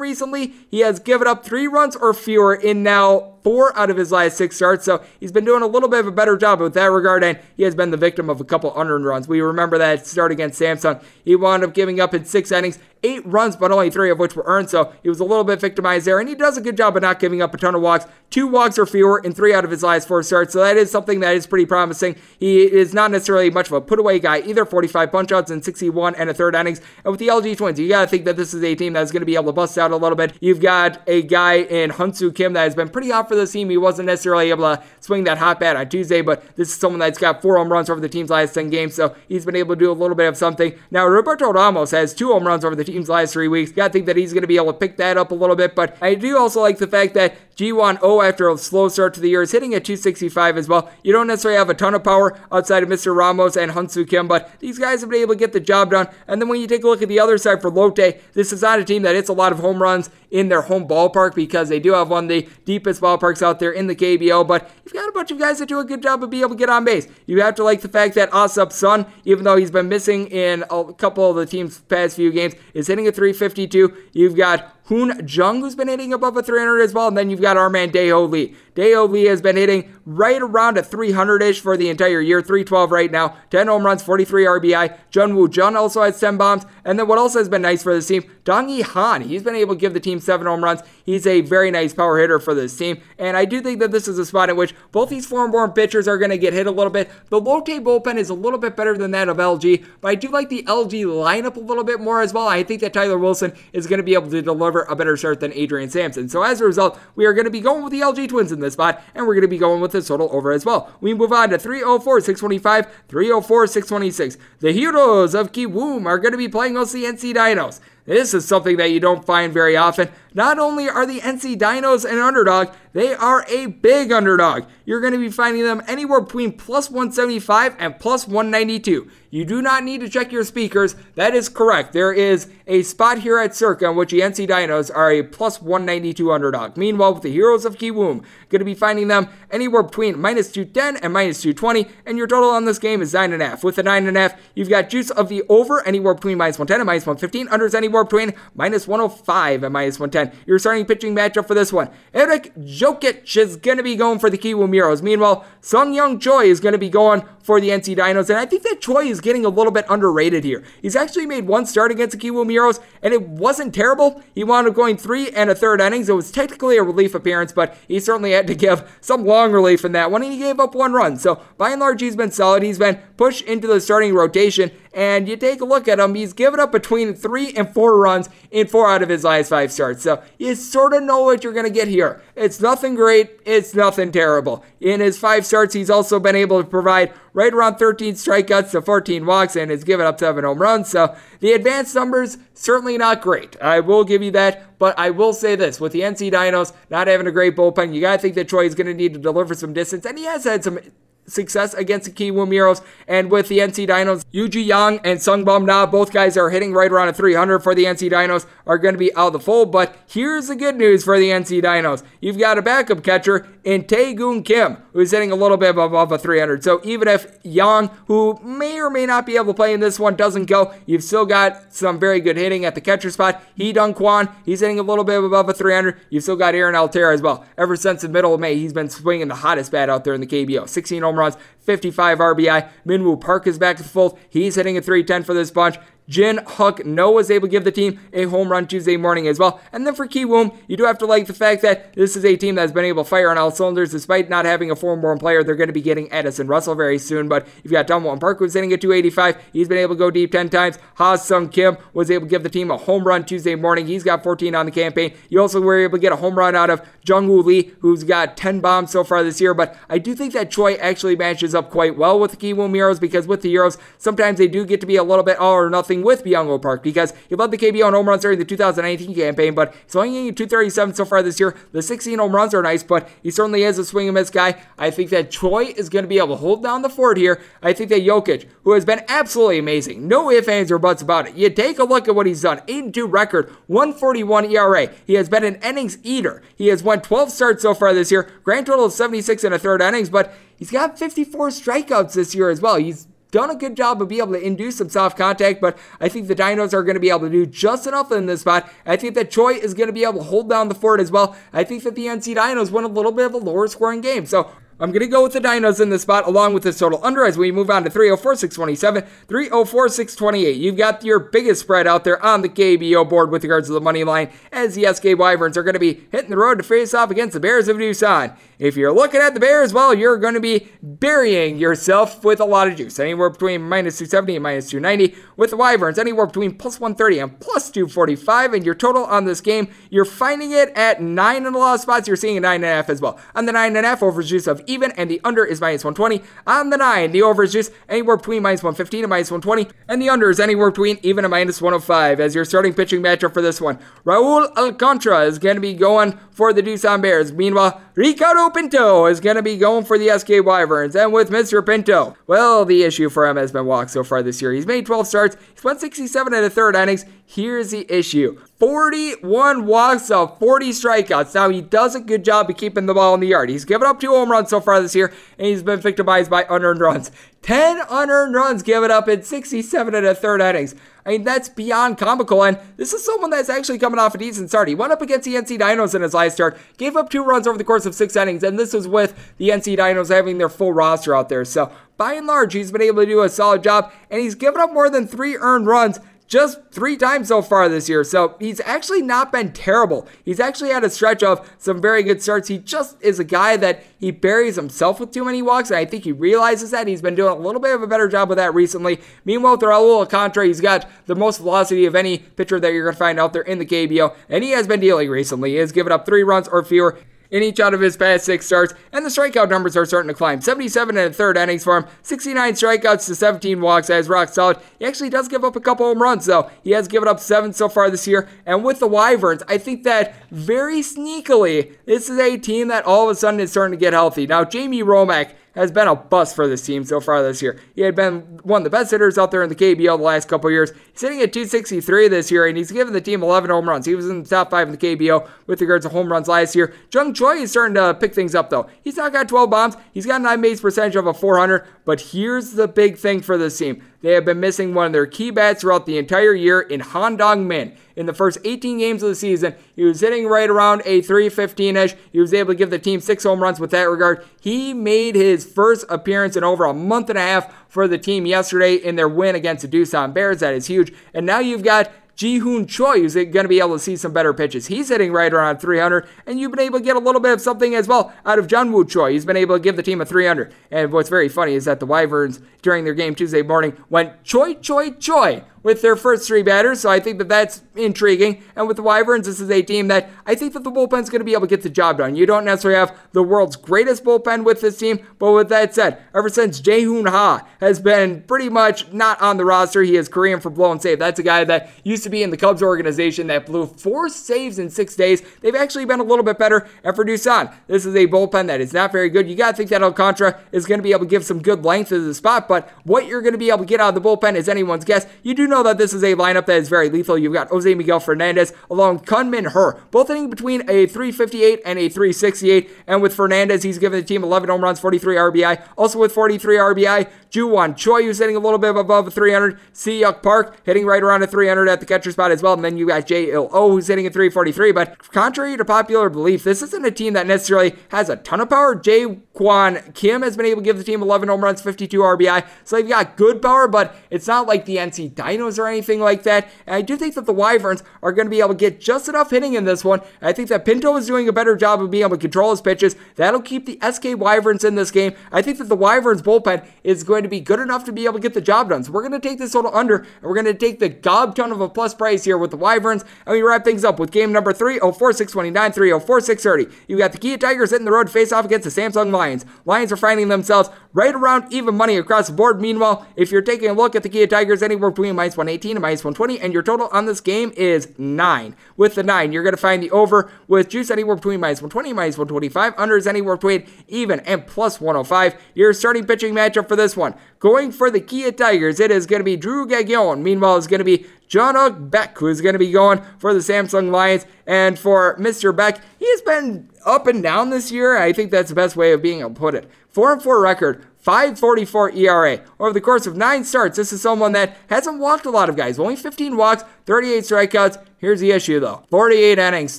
recently. He has given up three runs or fewer in now four out of his last six starts. So he's been doing a little bit of a better job with that regard, and he has been the victim of a couple unearned runs. We remember that start against Samsung. He wound up giving up in six innings, eight runs, but only three of which were earned. So he was a little bit victimized there, and he does a good job of not giving up a ton of walks. Two walks or fewer in three out of his last four starts. So that is something that is pretty promising. He is not necessarily much of a put away guy either. 45 punch outs in 61 and a third innings. And with the LG Twins, you got to think that this is a team that's going to be able to bust out a little bit. You've got a guy in Hyunsoo Kim that has been pretty hot for this team. He wasn't necessarily able to swing that hot bat on Tuesday, but this is someone that's got four home runs over the team's last 10 games. So he's been able to do a little bit of something. Now, Roberto Ramos has two home runs over the last three weeks. Got to think that he's going to be able to pick that up a little bit. But I do also like the fact that Ji-Won Oh, after a slow start to the year, is hitting at 265 as well. You don't necessarily have a ton of power outside of Mr. Ramos and Hyunsoo Kim, but these guys have been able to get the job done. And then when you take a look at the other side for Lotte, this is not a team that hits a lot of home runs in their home ballpark because they do have one of the deepest ballparks out there in the KBO. But you've got a bunch of guys that do a good job of being able to get on base. You have to like the fact that Ah-seop Son, even though he's been missing in a couple of the team's past few games, is hitting a 352. You've got Hoon Jung, who's been hitting above a 300 as well. And then you've got our man Daeho Lee. Daeho Lee has been hitting right around a 300 ish for the entire year, 312 right now, 10 home runs, 43 RBI. Jun Woo Jun also has 10 bombs. And then what also has been nice for this team, Dong Hee Han. He's been able to give the team seven home runs. He's a very nice power hitter for this team. And I do think that this is a spot in which both these foreign born pitchers are going to get hit a little bit. The Lotte bullpen is a little bit better than that of LG, but I do like the LG lineup a little bit more as well. I think that Tyler Wilson is going to be able to deliver a better start than Adrian Sampson. So as a result, we are going to be going with the LG Twins in this spot, and we're going to be going with the total over as well. We move on to 304, 625, 304, 626. The Heroes of Kiwoom are going to be playing against the NC Dinos. This is something that you don't find very often. Not only are the NC Dinos an underdog, they are a big underdog. You're going to be finding them anywhere between plus 175 and plus 192. You do not need to check your speakers. That is correct. There is a spot here at Circa in which the NC Dinos are a plus 192 underdog. Meanwhile, with the Heroes of Kiwoom, going to be finding them anywhere between minus 210 and minus 220, and your total on this game is 9.5. With the 9.5, you've got juice of the over anywhere between minus 110 and minus 115, unders anywhere between minus 105 and minus 110. Your starting pitching matchup for this one. Eric Jokisch is going to be going for the Kiwoom Heroes. Meanwhile, Sung Young Choi is going to be going for the NC Dinos, and I think that Choi is getting a little bit underrated here. He's actually made one start against the Kiwoom Heroes, and it wasn't terrible. He wound up going three and a third innings. It was technically a relief appearance, but he certainly had to give some long relief in that one, and he gave up one run. So by and large, he's been solid. He's been pushed into the starting rotation, and you take a look at him, he's given up between three and four runs in four out of his last five starts. So you sort of know what you're going to get here. It's nothing great, it's nothing terrible. In his five starts, he's also been able to provide right around 13 strikeouts to 14 walks and has given up seven home runs. So the advanced numbers, certainly not great. I will give you that. But I will say this with the NC Dinos not having a great bullpen, you got to think that Choi is going to need to deliver some distance. And he has had some success against the Kiwoom Heroes. And with the NC Dinos, Yuji Yang and Sungbum Na, both guys are hitting right around a 300 for the NC Dinos, are going to be out of the fold. But here's the good news for the NC Dinos. You've got a backup catcher in Tae-gun Kim, who's hitting a little bit above a 300. So even if Yang, who may or may not be able to play in this one, doesn't go, you've still got some very good hitting at the catcher spot. He Dun Kwan, he's hitting a little bit above a 300. You've still got Aaron Altherr as well. Ever since the middle of May, he's been swinging the hottest bat out there in the KBO. 16 home runs, 55 RBI. Minwoo Park is back to the fold. He's hitting a 310 for this bunch. Jin Hyuk Noh was able to give the team a home run Tuesday morning as well. And then for Kiwoom, you do have to like the fact that this is a team that's been able to fire on all cylinders despite not having a foreign-born player. They're going to be getting Addison Russell very soon, but you've got Dongwon Park who's hitting at 285. He's been able to go deep 10 times. Ha Sung Kim was able to give the team a home run Tuesday morning. He's got 14 on the campaign. You also were able to get a home run out of Jung Hoo Lee, who's got 10 bombs so far this year, but I do think that Choi actually matches up quite well with the Kiwoom Heroes because with the Heroes, sometimes they do get to be a little bit all or nothing with Byung Park because he led the KBO in home runs during the 2019 campaign, but he's only getting 237 so far this year. The 16 home runs are nice, but he certainly is a swing and miss guy. I think that Choi is going to be able to hold down the fort here. I think that Jokisch, who has been absolutely amazing, no ifs, ands, or buts about it. You take a look at what he's done 8 2 record, 141 ERA. He has been an innings eater. He has won 12 starts so far this year, grand total of 76 and a third innings, but he's got 54 strikeouts this year as well. He's done a good job of being able to induce some soft contact, but I think the Dinos are going to be able to do just enough in this spot. I think that Choi is going to be able to hold down the fort as well. I think that the NC Dinos win a little bit of a lower scoring game. So I'm going to go with the Dinos in this spot along with this total under as we move on to 304 627, 304 628. You've got your biggest spread out there on the KBO board with regards to the money line as the SK Wyverns are going to be hitting the road to face off against the Bears of Doosan. If you're looking at the Bears, well, you're going to be burying yourself with a lot of juice, anywhere between minus 270 and minus 290. With the Wyverns, anywhere between plus 130 and plus 245. And your total on this game, you're finding it at 9 in a lot of spots. You're seeing a 9.5 as well. On the 9.5, over juice of even, and the under is minus 120. On the 9, the over is juice anywhere between minus 115 and minus 120. And the under is anywhere between even and minus 105 as your starting pitching matchup for this one. Raul Alcantara is going to be going for the Doosan Bears. Meanwhile, Ricardo Pinto is going to be going for the SK Wyverns. And with Mr. Pinto, well, the issue for him has been walks so far this year. He's made 12 starts, he's won 67 and a third innings. Here's the issue 41 walks of 40 strikeouts. Now, he does a good job of keeping the ball in the yard. He's given up two home runs so far this year, and he's been victimized by unearned runs. 10 unearned runs given up in 67 and a third innings. I mean, that's beyond comical. And this is someone that's actually coming off a decent start. He went up against the NC Dinos in his last start, gave up two runs over the course of six innings, and this was with the NC Dinos having their full roster out there. So, by and large, he's been able to do a solid job, and he's given up more than three earned runs just three times so far this year. So he's actually not been terrible. He's actually had a stretch of some very good starts. He just is a guy that he buries himself with too many walks, and I think he realizes that. He's been doing a little bit of a better job with that recently. Meanwhile, with Raul Alcantara, he's got the most velocity of any pitcher that you're going to find out there in the KBO, and he has been dealing recently. He has given up three runs or fewer in each out of his past six starts, and the strikeout numbers are starting to climb. 77 and a third innings for him, 69 strikeouts to 17 walks as rock solid. He actually does give up a couple home runs, though. He has given up seven so far this year, and with the Wyverns, I think that very sneakily, this is a team that all of a sudden is starting to get healthy. Now, Jamie Romak has been a bust for this team so far this year. He had been one of the best hitters out there in the KBO the last couple years. He's hitting at 263 this year, and he's given the team 11 home runs. He was in the top five in the KBO with regards to home runs last year. Jung Choi is starting to pick things up, though. He's not got 12 bombs. He's got an on base percentage of a 400, but here's the big thing for this team. They have been missing one of their key bats throughout the entire year in Han Dong Min. In the first 18 games of the season, he was hitting right around a 315 ish. He was able to give the team six home runs with that regard. He made his first appearance in over a month and a half for the team yesterday in their win against the Doosan Bears. That is huge. And now you've got Ji Hoon Choi, who's going to be able to see some better pitches. He's hitting right around 300, and you've been able to get a little bit of something as well out of John Woo Choi. He's been able to give the team a 300. And what's very funny is that the Wyverns, during their game Tuesday morning, went Choi, Choi, Choi with their first three batters, so I think that that's intriguing. And with the Wyverns, this is a team that I think that the bullpen's going to be able to get the job done. You don't necessarily have the world's greatest bullpen with this team, but with that said, ever since Jae Hoon Ha has been pretty much not on the roster, he is Korean for blown save. That's a guy that used to be in the Cubs organization that blew four saves in six days. They've actually been a little bit better. And for Doosan, this is a bullpen that is not very good. You got to think that Alcantara is going to be able to give some good length to the spot, but what you're going to be able to get out of the bullpen is anyone's guess. You do know that this is a lineup that is very lethal. You've got Jose Miguel Fernandez along Kyung-min Heo, both hitting between a 358 and a 368. And with Fernandez, he's given the team 11 home runs, 43 RBI. Also with 43 RBI, Joo-hwan Choi, who's hitting a little bit above a 300. Se Hyuk Park hitting right around a 300 at the catcher spot as well. And then you got J Il who's hitting a 343. But contrary to popular belief, this isn't a team that necessarily has a ton of power. Jae Hwan Kim has been able to give the team 11 home runs, 52 RBI. So they've got good power, but it's not like the NC Or anything like that. And I do think that the Wyverns are going to be able to get just enough hitting in this one. I think that Pinto is doing a better job of being able to control his pitches. That'll keep the SK Wyverns in this game. I think that the Wyverns bullpen is going to be good enough to be able to get the job done. So we're going to take this total under, and we're going to take the gob ton of a plus price here with the Wyverns. And we wrap things up with game number 304 629, 304 630. You got the Kia Tigers hitting the road face off against the Samsung Lions. Lions are finding themselves right around even money across the board. Meanwhile, if you're taking a look at the Kia Tigers, anywhere between minus 118 and minus 120, and your total on this game is 9. With the 9, you're going to find the over with juice anywhere between minus 120 and minus 125. Under is anywhere between even and plus 105. Your starting pitching matchup for this one. Going for the Kia Tigers, it is going to be Drew Gagnon. Meanwhile, it's going to be John Beck, who's going to be going for the Samsung Lions. And for Mr. Beck, he has been up and down this year. I think that's the best way of being able to put it. 4 and 4 record, 544 ERA. Over the course of nine starts, this is someone that hasn't walked a lot of guys. Only 15 walks, 38 strikeouts. Here's the issue though 48 innings,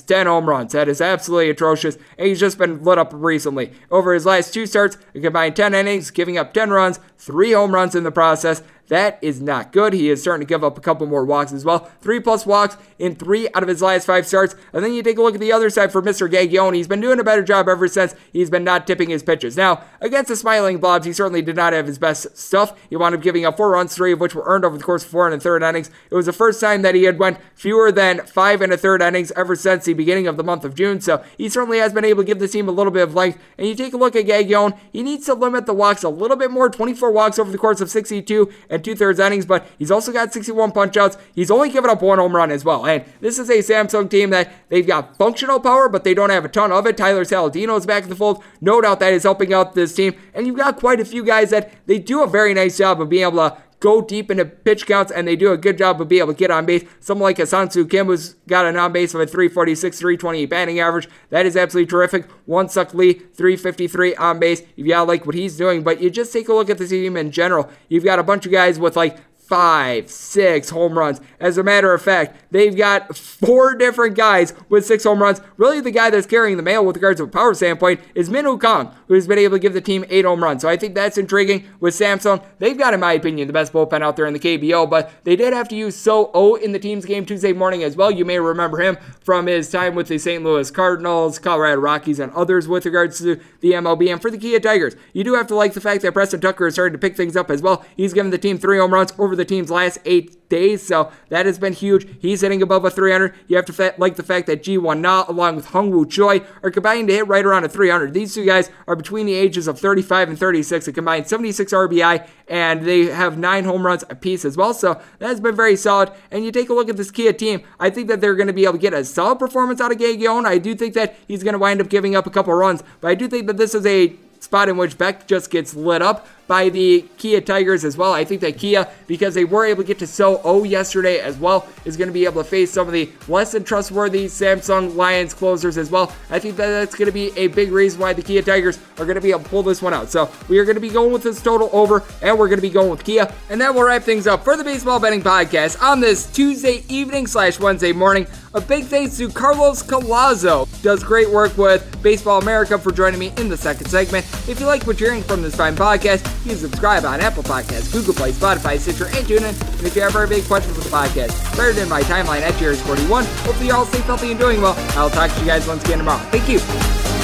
10 home runs. That is absolutely atrocious. And he's just been lit up recently. Over his last two starts, he combined 10 innings, giving up 10 runs, 3 home runs in the process. That is not good. He is starting to give up a couple more walks as well. Three plus walks in three out of his last five starts. And then you take a look at the other side for Mr. Gagnon. He's been doing a better job ever since he's been not tipping his pitches. Now, against the Smiling Blobs, he certainly did not have his best stuff. He wound up giving up four runs, three of which were earned over the course of four and a third innings. It was the first time that he had went fewer than five and a third innings ever since the beginning of the month of June. So he certainly has been able to give the team a little bit of length. And you take a look at Gagnon, he needs to limit the walks a little bit more. 24 walks over the course of 62 and two thirds innings, but he's also got 61 punchouts. He's only given up one home run as well. And this is a Samsung team that they've got functional power, but they don't have a ton of it. Tyler Saladino is back in the fold. No doubt that is helping out this team. And you've got quite a few guys that they do a very nice job of being able to go deep into pitch counts, and they do a good job of being able to get on base. Someone like a Sansu Kim, who's got an on base of a 346, 328 batting average. That is absolutely terrific. Won Seok Lee, 353 on base. If gotta like what he's doing, but you just take a look at the team in general. You've got a bunch of guys with like five, six home runs. As a matter of fact, they've got four different guys with six home runs. Really, the guy that's carrying the mail with regards to a power standpoint is Minwoo Kong, who's been able to give the team eight home runs. So I think that's intriguing with Samsung. They've got, in my opinion, the best bullpen out there in the KBO, but they did have to use So O in the team's game Tuesday morning as well. You may remember him from his time with the St. Louis Cardinals, Colorado Rockies, and others with regards to the MLB. And for the Kia Tigers, you do have to like the fact that Preston Tucker is starting to pick things up as well. He's given the team three home runs over the team's last eight days, so that has been huge. He's hitting above a 300. You have to fa- like the fact that Ji-wan Na, along with Hyoung Woo Choi, are combining to hit right around a 300. These two guys are between the ages of 35 and 36. They combined 76 RBI, and they have nine home runs apiece as well. So that has been very solid. And you take a look at this Kia team, I think that they're going to be able to get a solid performance out of Gagnon. I do think that he's going to wind up giving up a couple runs, but I do think that this is a spot in which Beck just gets lit up by the Kia Tigers as well. I think that Kia, because they were able to get to so O yesterday as well, is going to be able to face some of the less than trustworthy Samsung Lions closers as well. I think that that's going to be a big reason why the Kia Tigers are going to be able to pull this one out. So we are going to be going with this total over, and we're going to be going with Kia. And that will wrap things up for the Baseball Betting Podcast on this Tuesday evening slash Wednesday morning. A big thanks to Carlos Collazo. Does great work with Baseball America for joining me in the second segment. If you like what you're hearing from this fine podcast, you can subscribe on Apple Podcasts, Google Play, Spotify, Stitcher, and TuneIn. And if you have any big questions for the podcast, better than my timeline at Jairus41. Hopefully you're all safe, healthy, and doing well. I'll talk to you guys once again tomorrow. Thank you.